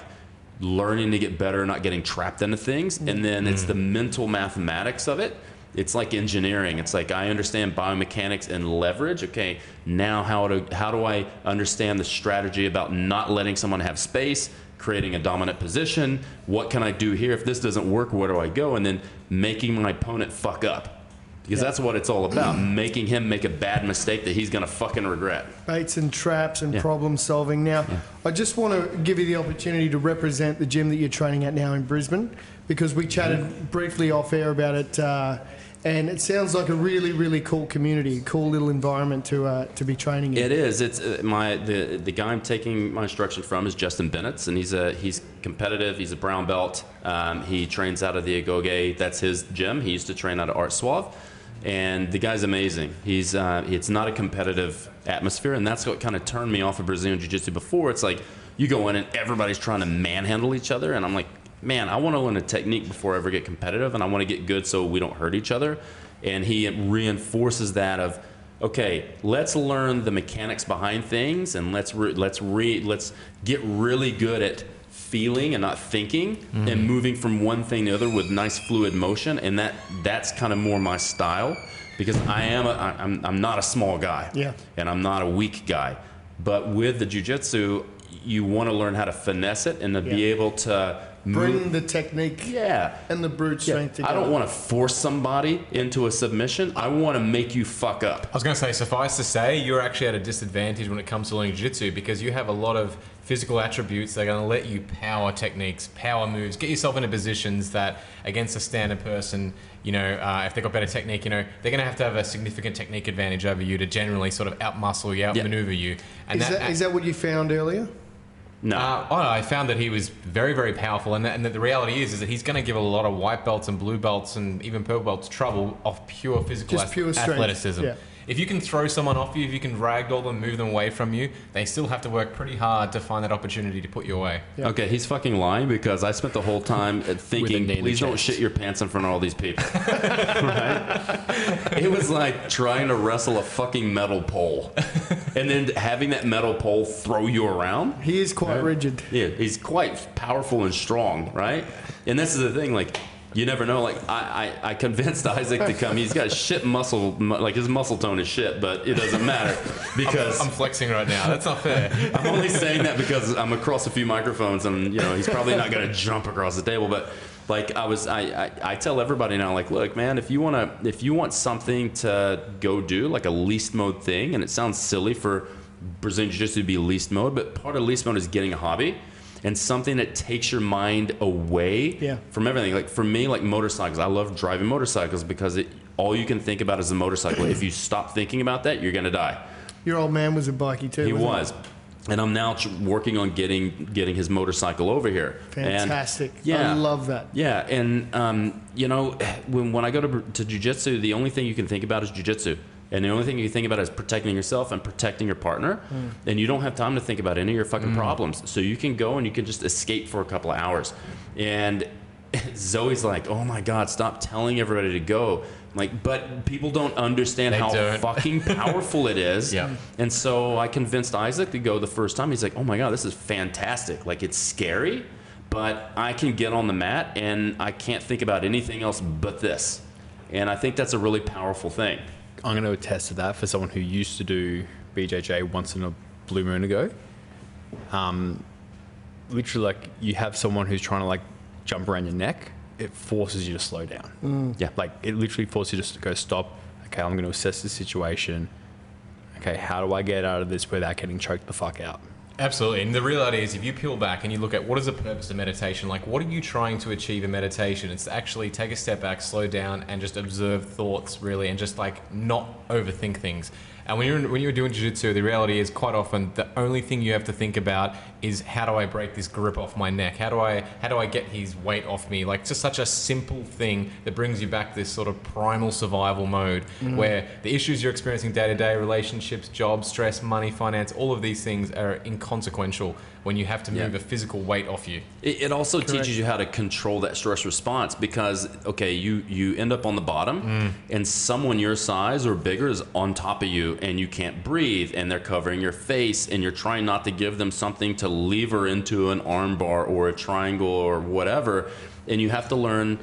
learning to get better, not getting trapped into things. And then it's mm. the mental mathematics of it. It's like engineering. It's like I understand biomechanics and leverage. Okay, now how do how do I understand the strategy about not letting someone have space, creating a dominant position? What can I do here if this doesn't work? Where do I go? And then making my opponent fuck up. Because that's what it's all about, (clears throat) making him make a bad mistake that he's gonna fucking regret. baits and traps and Yeah. problem solving. Now, I just want to give you the opportunity to represent the gym that you're training at now in Brisbane because we chatted briefly off air about it. Uh, and it sounds like a really, really cool community, cool little environment to uh, to be training in. It is. It's uh, my the the guy I'm taking my instruction from is Justin Bennett, and he's a he's competitive. He's a brown belt. Um, he trains out of the Agoge. That's his gym. He used to train out of Arte Suave, and the guy's amazing. He's uh, it's not a competitive atmosphere, and that's what kind of turned me off of Brazilian Jiu Jitsu before. It's like you go in and everybody's trying to manhandle each other, and I'm like, man, I want to learn a technique before I ever get competitive, and I want to get good so we don't hurt each other. and he reinforces that of okay let's learn the mechanics behind things and let's re- let's re- let's get really good at feeling and not thinking mm-hmm. and moving from one thing to the other with nice fluid motion and that that's kind of more my style because I am a, I'm, I'm not a small guy Yeah. and I'm not a weak guy but with the jujitsu you want to learn how to finesse it and to be able to Bring move the technique yeah and the brute yeah. strength I don't want to force somebody into a submission. I want to make you fuck up. I was going to say, suffice to say, you're actually at a disadvantage when it comes to learning jiu-jitsu because you have a lot of physical attributes that are going to let you power techniques, power moves, get yourself into positions that against a standard person, you know, uh, if they've got better technique, you know, they're going to have to have a significant technique advantage over you to generally sort of outmuscle you, outmaneuver you. And Is that, is that what you found earlier? No. uh, oh, no, I found that he was very, very powerful, and, and that the reality is, is that he's going to give a lot of white belts and blue belts and even purple belts trouble off pure physical Just ath- pure strength, athleticism. yeah. If you can throw someone off you, if you can ragdoll them, move them away from you, they still have to work pretty hard to find that opportunity to put you away. Okay, he's fucking lying because I spent the whole time uh, thinking, knee in please don't shit your pants in front of all these people. (laughs) right? It was like trying to wrestle a fucking metal pole and then having that metal pole throw you around. He is quite rigid. Yeah, he's quite powerful and strong, right? And this is the thing, like you never know. Like I, I, I convinced (laughs) Isaac to come. He's got shit muscle, like his muscle tone is shit, but it doesn't matter (laughs) because I'm flexing right now. That's not fair. (laughs) I'm only saying that because I'm across a few microphones, and you know he's probably not going to jump across the table. But like I was, I, I, I tell everybody now, like, look, man, if you want to, if you want something to go do, like a least mode thing, and it sounds silly for Brazilian Jiu Jitsu to be least mode, but part of least mode is getting a hobby. And something that takes your mind away Yeah. from everything. Like for me, like motorcycles, I love driving motorcycles because it, all you can think about is the motorcycle. if you stop thinking about that, you're gonna die. Your old man was a bikie too. He was. And I'm now working on getting getting his motorcycle over here. And- Fantastic. yeah, I love that. Yeah, and um, you know, (sighs) when when I go to to jujitsu, the only thing you can think about is jujitsu, and the only thing you think about is protecting yourself and protecting your partner. Hmm. And you don't have time to think about any of your fucking problems, so you can go and you can just escape for a couple of hours. And (laughs) Zoe's like, "Oh my god, stop telling everybody to go." I'm like, but people don't understand They how don't. (laughs) fucking powerful it is. Yeah. And so I convinced Isaac to go the first time. He's like, "Oh my god, this is fantastic! Like it's scary, but I can get on the mat and I can't think about anything else but this." And I think that's a really powerful thing. I'm going to attest to that for someone who used to do BJJ once in a blue moon ago. Um, literally, like you have someone who's trying to like jump around your neck, it forces you to slow down. Yeah. Like it literally forces you just to go stop. Okay, I'm going to assess the situation. Okay, how do I get out of this without getting choked the fuck out? Absolutely. And the reality is, if you peel back and you look at what is the purpose of meditation, like what are you trying to achieve in meditation? It's to actually take a step back, slow down, and just observe thoughts, really, and just like not overthink things. And when you're when you're doing jiu-jitsu, the reality is quite often the only thing you have to think about is how do I break this grip off my neck? How do I how do I get his weight off me? Like just such a simple thing that brings you back this sort of primal survival mode mm-hmm. where the issues you're experiencing day to day, relationships, jobs, stress, money, finance, all of these things are inconsequential when you have to move Yeah. a physical weight off you. It, it also teaches you how to control that stress response because okay, you you end up on the bottom, mm. and someone your size or bigger is on top of you, and you can't breathe, and they're covering your face, and you're trying not to give them something to lever into an arm bar or a triangle or whatever, and you have to learn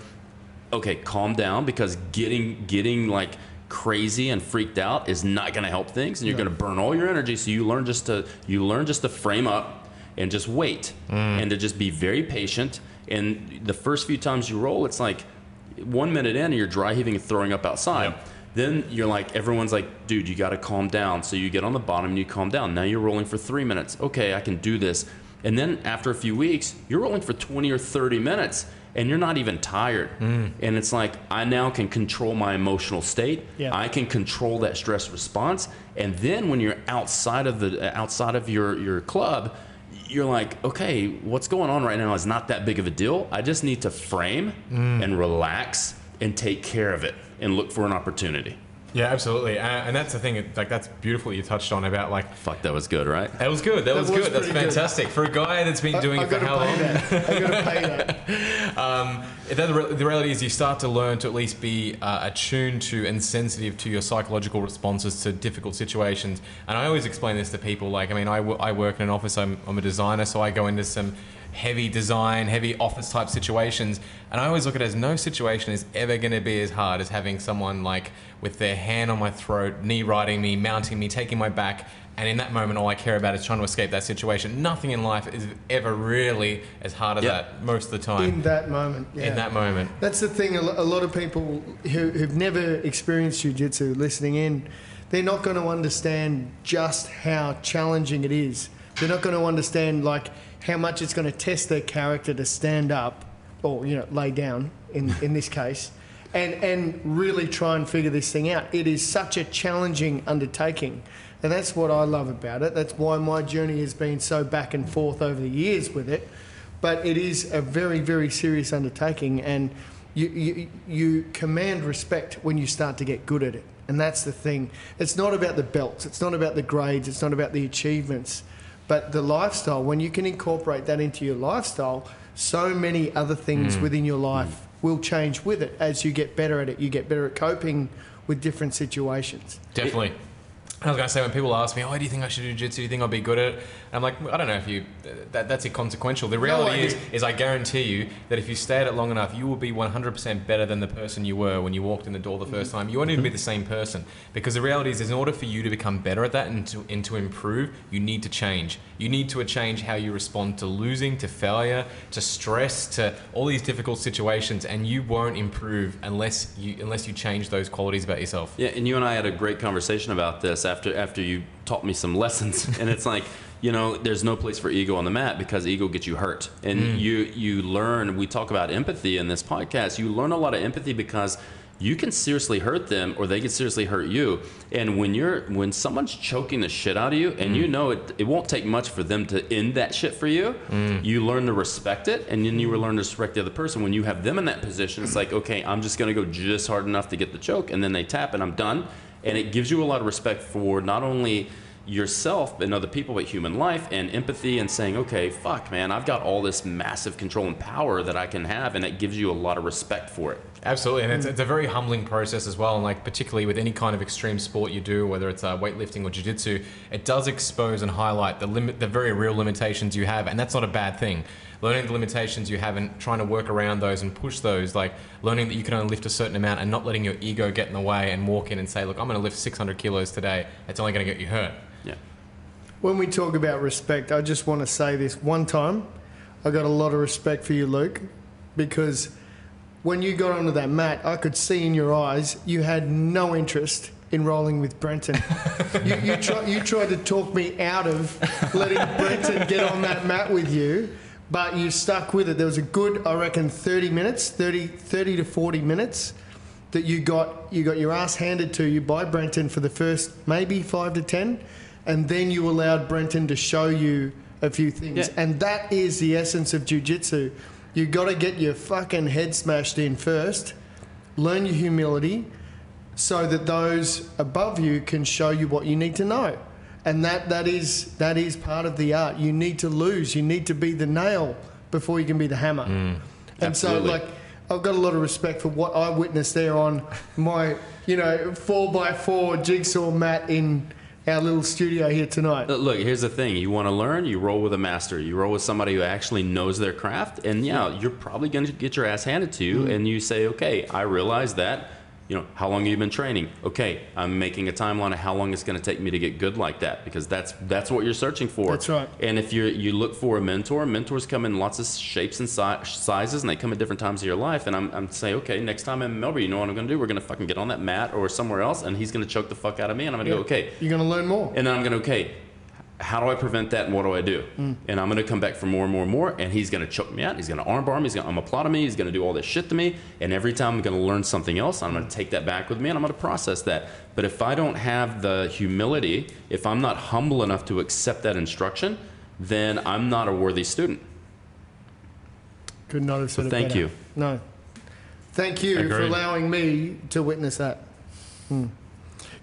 okay, calm down because getting getting like crazy and freaked out is not going to help things and you're going to burn all your energy. So you learn just to you learn just to frame up and just wait mm. and to just be very patient. And the first few times you roll it's like one minute in and you're dry heaving and throwing up outside. Yep. then you're like everyone's like dude you got to calm down. So you get on the bottom and you calm down. Now you're rolling for three minutes. Okay i can do this. And then after a few weeks you're rolling for 20 or 30 minutes and you're not even tired. Mm. And it's like i now can control my emotional state. Yeah. i can control that stress response. And then when you're outside of the uh, outside of your your club you're like okay what's going on right now is not that big of a deal. I just need to frame mm. and relax and take care of it and look for an opportunity Yeah, absolutely. Uh, and that's the thing. it- Like that's beautiful. that You touched on about like Fuck, that was good, right? that was good. That, was, was good. That's pretty good. fantastic for a guy that's been doing I, it for how long. that. I gotta pay that. (laughs) (laughs) Um, that- the, the reality is, you start to learn to at least be uh, attuned to and sensitive to your psychological responses to difficult situations. And I always explain this to people. Like, I mean, I, w- I work in an office. I'm, I'm a designer, so I go into some heavy design, heavy office type situations. And I always look at it as no situation is ever going to be as hard as having someone like with their hand on my throat, knee riding me, mounting me, taking my back. And in that moment, all I care about is trying to escape that situation. Nothing in life is ever really as hard as Yeah. that most of the time In that moment. Yeah. in that moment. That's the thing. A a lot of people who, who've never experienced jujitsu listening in, they're not going to understand just how challenging it is. They're not going to understand like how much it's going to test their character to stand up, or you know, lay down in in this case, and and really try and figure this thing out. It is such a challenging undertaking. And that's what I love about it. That's why my journey has been so back and forth over the years with it but it is a very, very serious undertaking, and you, you, you command respect when you start to get good at it. And that's the thing. It's not about the belts, it's not about the grades, it's not about the achievements, but the lifestyle. When you can incorporate that into your lifestyle, so many other things mm. within your life will change with it as you get better at it. You get better at coping with different situations. Definitely. I was going to say when people ask me, "Oh, do you think I should do jiu-jitsu? Do you think I'll be good at it?" And I'm like, I don't know if you. That, that's inconsequential. The reality is, is I guarantee you that if you stay at it long enough, you will be 100% better than the person you were when you walked in the door the first mm-hmm. time. You won't even be mm-hmm. the same person because the reality is, is in order for you to become better at that and to, and to improve, you need to change. You need to change how you respond to losing, to failure, to stress, to all these difficult situations, and you won't improve unless you unless you change those qualities about yourself. Yeah, and you and I had a great conversation about this after after you taught me some lessons, (laughs) and it's like you know, there's no place for ego on the mat because ego gets you hurt, and mm. you you learn. We talk about empathy in this podcast. You learn a lot of empathy because you can seriously hurt them, or they can seriously hurt you. And when you're when someone's choking the shit out of you, and mm. you know it, it won't take much for them to end that shit for you. Mm. You learn to respect it, and then you learn to respect the other person. When you have them in that position, it's like, okay, I'm just gonna go just hard enough to get the choke, and then they tap, and I'm done and it gives you a lot of respect for not only yourself and other people but human life and empathy and saying okay fuck man i've got all this massive control and power that i can have and it gives you a lot of respect for it Absolutely, and it's, it's a very humbling process as well. And like particularly with any kind of extreme sport you do, whether it's uh, weightlifting or jiu-jitsu, it does expose and highlight the limit, the very real limitations you have, and that's not a bad thing. Learning the limitations you have and trying to work around those and push those, like learning that you can only lift a certain amount and not letting your ego get in the way and walk in and say, "Look, I'm going to lift 600 kilos today. It's only going to get you hurt." When we talk about respect, I just want to say this one time. I got a lot of respect for you, Luke, because when you got onto that mat, I could see in your eyes you had no interest in rolling with Brenton. (laughs) you, you, try, you tried to talk me out of letting Brenton get on that mat with you, but you stuck with it. There was a good, I reckon, 30 minutes, 30, 30 to 40 minutes that you got you got your ass handed to you by Brenton for the first maybe five to ten, and then you allowed Brenton to show you a few things, Yeah. and that is the essence of jujitsu. You got to get your fucking head smashed in first, learn your humility, so that those above you can show you what you need to know, and that that is that is part of the art. You need to lose. You need to be the nail before you can be the hammer. Mm, and absolutely. so like. I've got a lot of respect for what I witnessed there on my, you know, four by four jigsaw mat in our little studio here tonight. Look, here's the thing. You want to learn, you roll with a master. You roll with somebody who actually knows their craft. And yeah, you're probably going to get your ass handed to you. Mm-hmm. And you say, okay, I realize that. You know, how long have you been training? Okay, I'm making a timeline of how long it's going to take me to get good like that because that's that's what you're searching for. That's right. And if you you look for a mentor, mentors come in lots of shapes and si- sizes, and they come at different times of your life. And I'm, I'm saying, okay, next time I'm in Melbourne, you know what I'm going to do? We're going to fucking get on that mat or somewhere else, and he's going to choke the fuck out of me, and I'm going to go, okay, You're going to learn more. and then I'm going to, okay, how do I prevent that and what do I do? And I'm going to come back for more and more and more. And he's going to choke me out. He's going to armbar me. He's going to applaud me. He's going to do all this shit to me. And every time I'm going to learn something else, I'm going to take that back with me and I'm going to process that. But if I don't have the humility, if I'm not humble enough to accept that instruction, then I'm not a worthy student. Could not have said it thank better. you. No. Thank you for allowing me to witness that. Hmm.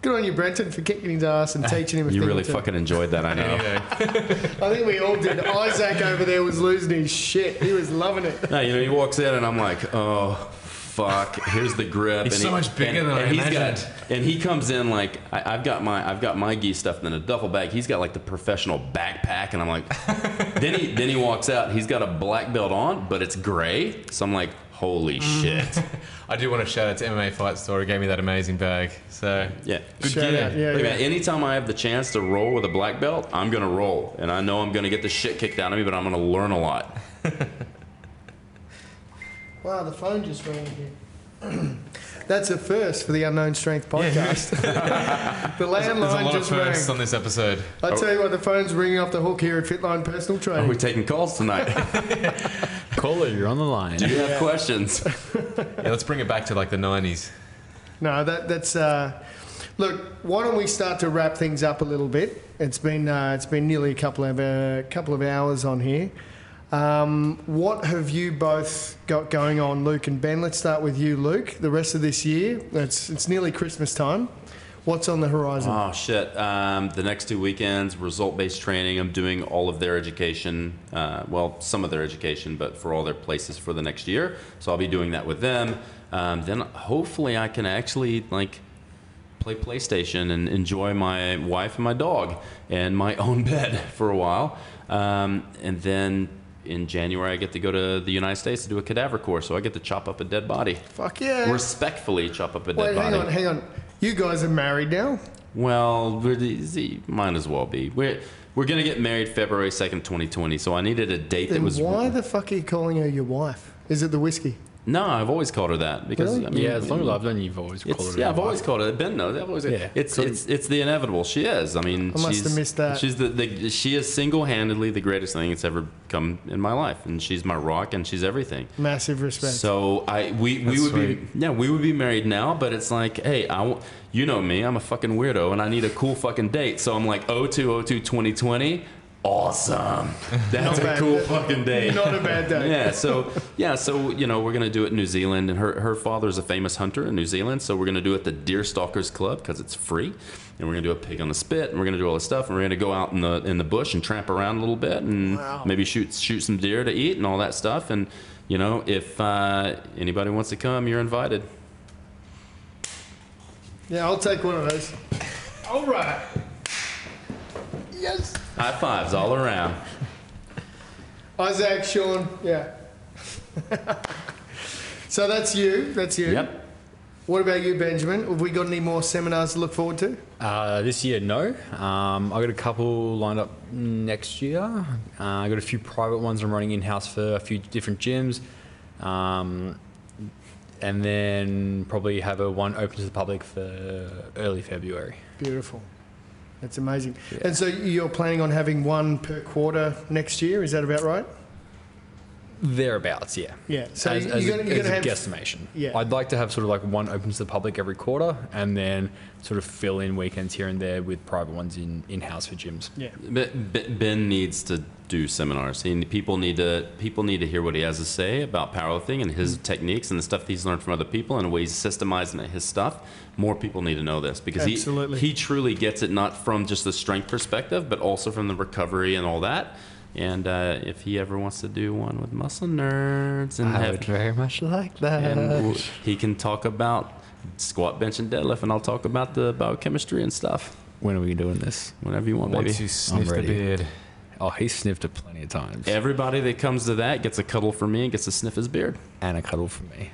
Good on you, Brenton, for kicking his ass and (laughs) teaching him a You thing really or fucking enjoyed that, I know. (laughs) I think we all did. Isaac over there was losing his shit. He was loving it. No, you know, he walks in and I'm like, oh, fuck. Here's the grip. He's and so he, much bigger and, than I and he's imagined. Got, and he comes in like, I, I've got my, I've got my gi stuff in a duffel bag. He's got like the professional backpack, and I'm like, (laughs) then he, then he walks out. He's got a black belt on, but it's gray. So I'm like, holy Mm. shit. (laughs) I do want to shout out to MMA Fight Store who gave me that amazing bag. So Yeah. good Shout gear. out, yeah, Look, yeah. man, anytime I have the chance to roll with a black belt, I'm gonna roll, and I know I'm gonna get the shit kicked out of me, but I'm gonna learn a lot. (laughs) Wow, the phone just rang here. (clears throat) That's a first for the Unknown Strength podcast. (laughs) the landline There's a landline lot of just firsts rang. on this episode. I tell you what, the phone's ringing off the hook here at Fitline Personal Training. Are Training. we taking calls tonight? (laughs) Caller, you're on the line. Do you have questions? (laughs) Yeah, let's bring it back to like the 90s. No, that, that's. Uh, look, why don't we start to wrap things up a little bit? It's been uh, it's been nearly a couple of uh, couple of hours on here. Um, what have you both got going on, Luke and Ben? Let's start with you, Luke. The rest of this year, it's it's nearly Christmas time. What's on the horizon? Oh shit! Um, the next two weekends, result-based training. I'm doing all of their education. Uh, well, some of their education, but for all their places for the next year. So I'll be doing that with them. Um, then hopefully I can actually like play PlayStation and enjoy my wife and my dog and my (laughs) own bed for a while. Um, and then in January I get to go to the United States to do a cadaver course. So I get to chop up a dead body. Fuck yeah! Respectfully chop up a dead Wait, hang body. on, hang on. You guys are married now. Well, we're the, might as well be. We're we're gonna get married February second, twenty twenty. So I needed a date that Then was. why the fuck are you calling her your wife? Is it the whiskey? No, I've always called her that because Really? I mean, yeah, as long as I've known you, you've always called It's, it. yeah, I've always called her. Ben knows. I've always. Yeah. It's it's it's the inevitable. She is. I mean, I must she's, have missed that. She's the, the she is single handedly the greatest thing that's ever come in my life, and she's my rock, and she's everything. Massive respect. So I we, we That's would sweet. be yeah we would be married now, but it's like hey I w- you know me I'm a fucking weirdo and I need a cool fucking date. So I'm like 0202 2020 awesome. (laughs) That's Not a bad. cool fucking date. (laughs) Not a bad day. (laughs) Yeah, so yeah, so you know we're gonna do it in New Zealand, and her her father's a famous hunter in New Zealand, so we're gonna do it at the Deer Stalkers Club because it's free, and we're gonna do a pig on the spit, and we're gonna do all this stuff, and we're gonna go out in the in the bush and tramp around a little bit, and Wow. maybe shoot shoot some deer to eat and all that stuff, and you know if uh, anybody wants to come, you're invited. Yeah, I'll take one of those. All right. High fives all around. Isaac, Sean, yeah. (laughs) so that's you. That's you. Yep. What about you, Benjamin? Have we got any more seminars to look forward to? Uh, this year, no. Um, I got a couple lined up next year. Uh, I got a few private ones I'm running in house for a few different gyms, um, and then probably have a one open to the public for early February. Beautiful. That's amazing. And so you're planning on having one per quarter next year? Is that about right? Thereabouts, yeah. Yeah. So as, you're as, gonna- a, you're as gonna a have- guesstimation. Yeah. I'd like to have sort of like one open to the public every quarter, and then sort of fill in weekends here and there with private ones in in house for gyms. Yeah. But Ben Ben needs to do seminars. He, people need to people need to hear what he has to say about powerlifting and his mm. techniques and the stuff that he's learned from other people and the way he's systemizing his stuff. More people need to know this because Absolutely. he he truly gets it not from just the strength perspective, but also from the recovery and all that. And uh, if he ever wants to do one with muscle nerds and I have very much like that. and w- he can talk about squat, bench, and deadlift, and I'll talk about the biochemistry and stuff. when are we doing this? Whenever you want, baby. Once you sniff the beard. Oh, he sniffed it plenty of times. Everybody that comes to that gets a cuddle from me and gets to sniff his beard. and a cuddle from me.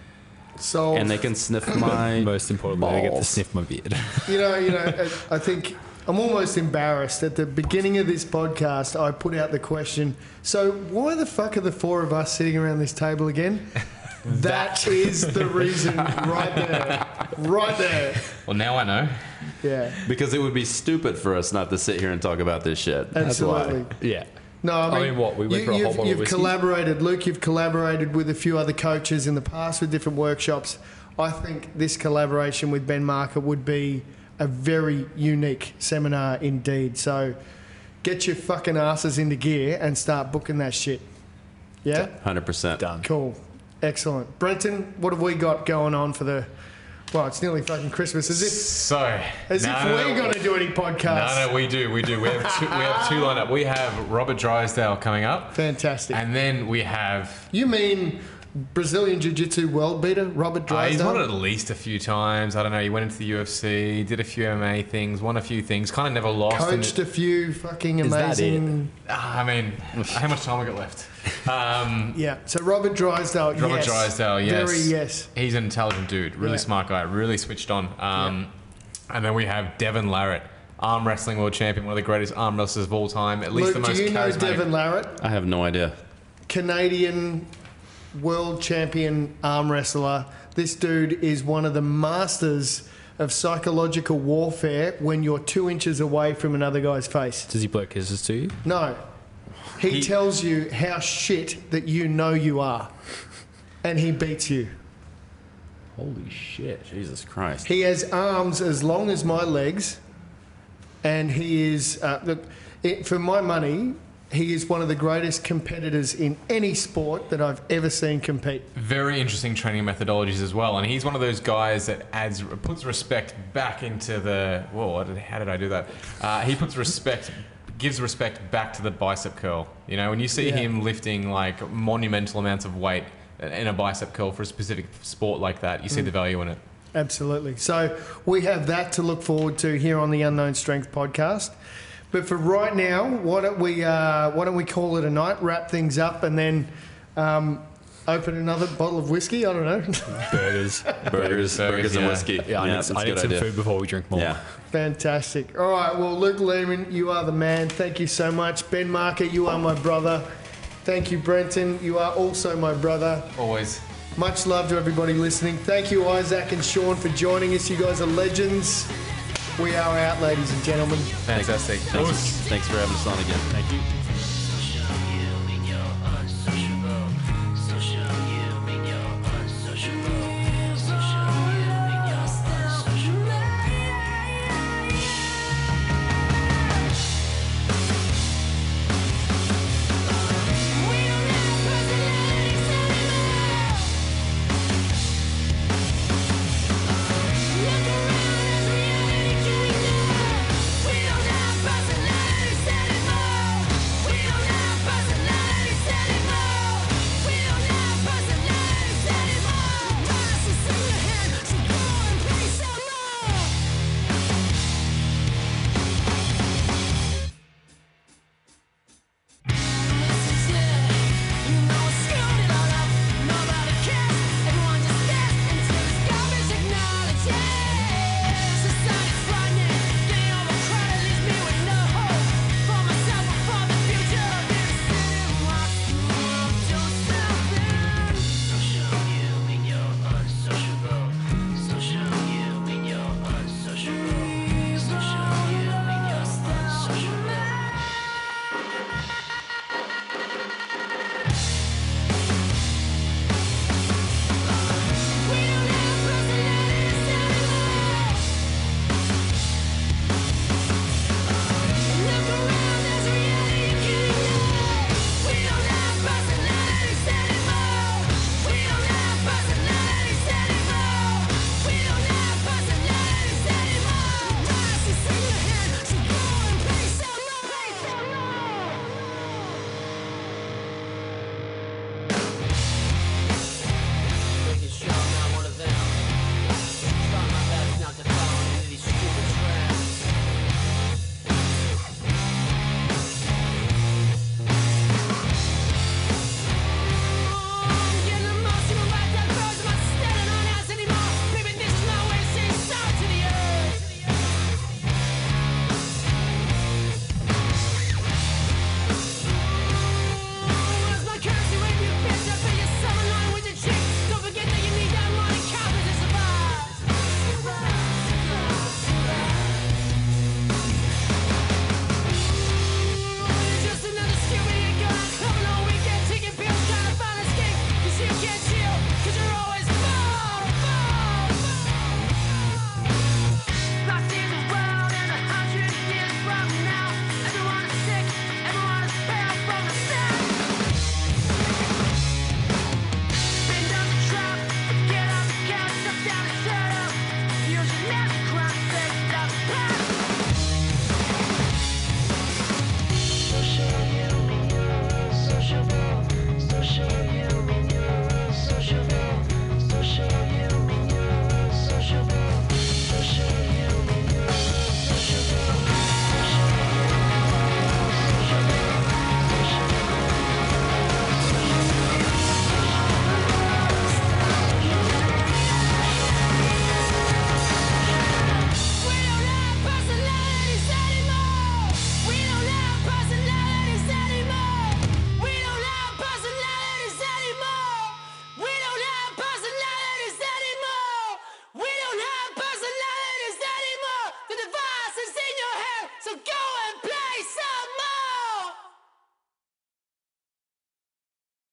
So And they can sniff my. (coughs) Most importantly, they get to sniff my beard. You know, you know, (laughs) I I think I'm almost embarrassed. At the beginning of this podcast, I put out the question. So why the fuck are the four of us sitting around this table again? (laughs) that is the reason, right there, right there. Well, now I know. Yeah, Because it would be stupid for us not to sit here and talk about this shit. That's absolutely. why. yeah. No, I I mean, mean, what, we went you, for a whole you've, bottle of you've collaborated, Luke. You've collaborated with a few other coaches in the past with different workshops. I think this collaboration with Ben Machar would be a very unique seminar indeed. So, get your fucking asses into gear and start booking that shit. Yeah, 100%. Done. cool, excellent. Brenton, what have we got going on for the Well, it's nearly fucking Christmas. As if, So, as no, if no, we're no, going to do any podcasts. No, no, we do, we do. We have two, we have two lined up. We have Robert Drysdale coming up, Fantastic. and then we have. you mean Brazilian Jiu Jitsu world beater, Robert Uh, he's Drysdale? won it at least a few times. I don't know. He went into the UFC, did a few MMA things, won a few things. Kind of never lost. and- Coached a few fucking amazing. Ah, I mean, how much time we got left? (laughs) Um, Yeah. So Robert Drysdale. Robert yes. Drysdale, yes. Very yes. He's an intelligent dude, really Yeah. smart guy, really switched on. Um, And then we have Devon Larratt, arm wrestling world champion, one of the greatest arm wrestlers of all time, at least Luke, the most do you know charismatic. Devon Larratt, I have no idea. Canadian world champion arm wrestler? This dude is one of the masters of psychological warfare when you're two inches away from another guy's face. Does he blow kisses to you? No. He, He- tells you how shit that you know you are. And he beats you. Holy shit. Jesus Christ. He has arms as long as my legs, and he is, uh, look, it, for my money, he is one of the greatest competitors in any sport that I've ever seen compete. Very interesting training methodologies as well, and he's one of those guys that adds puts respect back into the. Whoa, how did I do that? Uh, he puts respect, gives respect back to the bicep curl. You know, when you see Yeah. him lifting like monumental amounts of weight in a bicep curl for a specific sport like that, you see Mm. the value in it. Absolutely. So we have that to look forward to here on the Unknown Strength podcast. But for right now, why don't we uh, why don't we call it a night, wrap things up, and then um, open another bottle of whiskey? I don't know. (laughs) Burgers. Burgers, burgers, and yeah. whiskey. Yeah, I need, that's a I need some idea. food before we drink more. Yeah. Fantastic. All right. Well, Luke Leaman, you are the man. Thank you so much. Ben Machar, you are my brother. Thank you, Brenton. You are also my brother. Always. Much love to everybody listening. Thank you, Isaac and Sean, for joining us. You guys are legends. We are out, ladies and gentlemen. Fantastic. Thanks, thanks for having us on again. Thank you.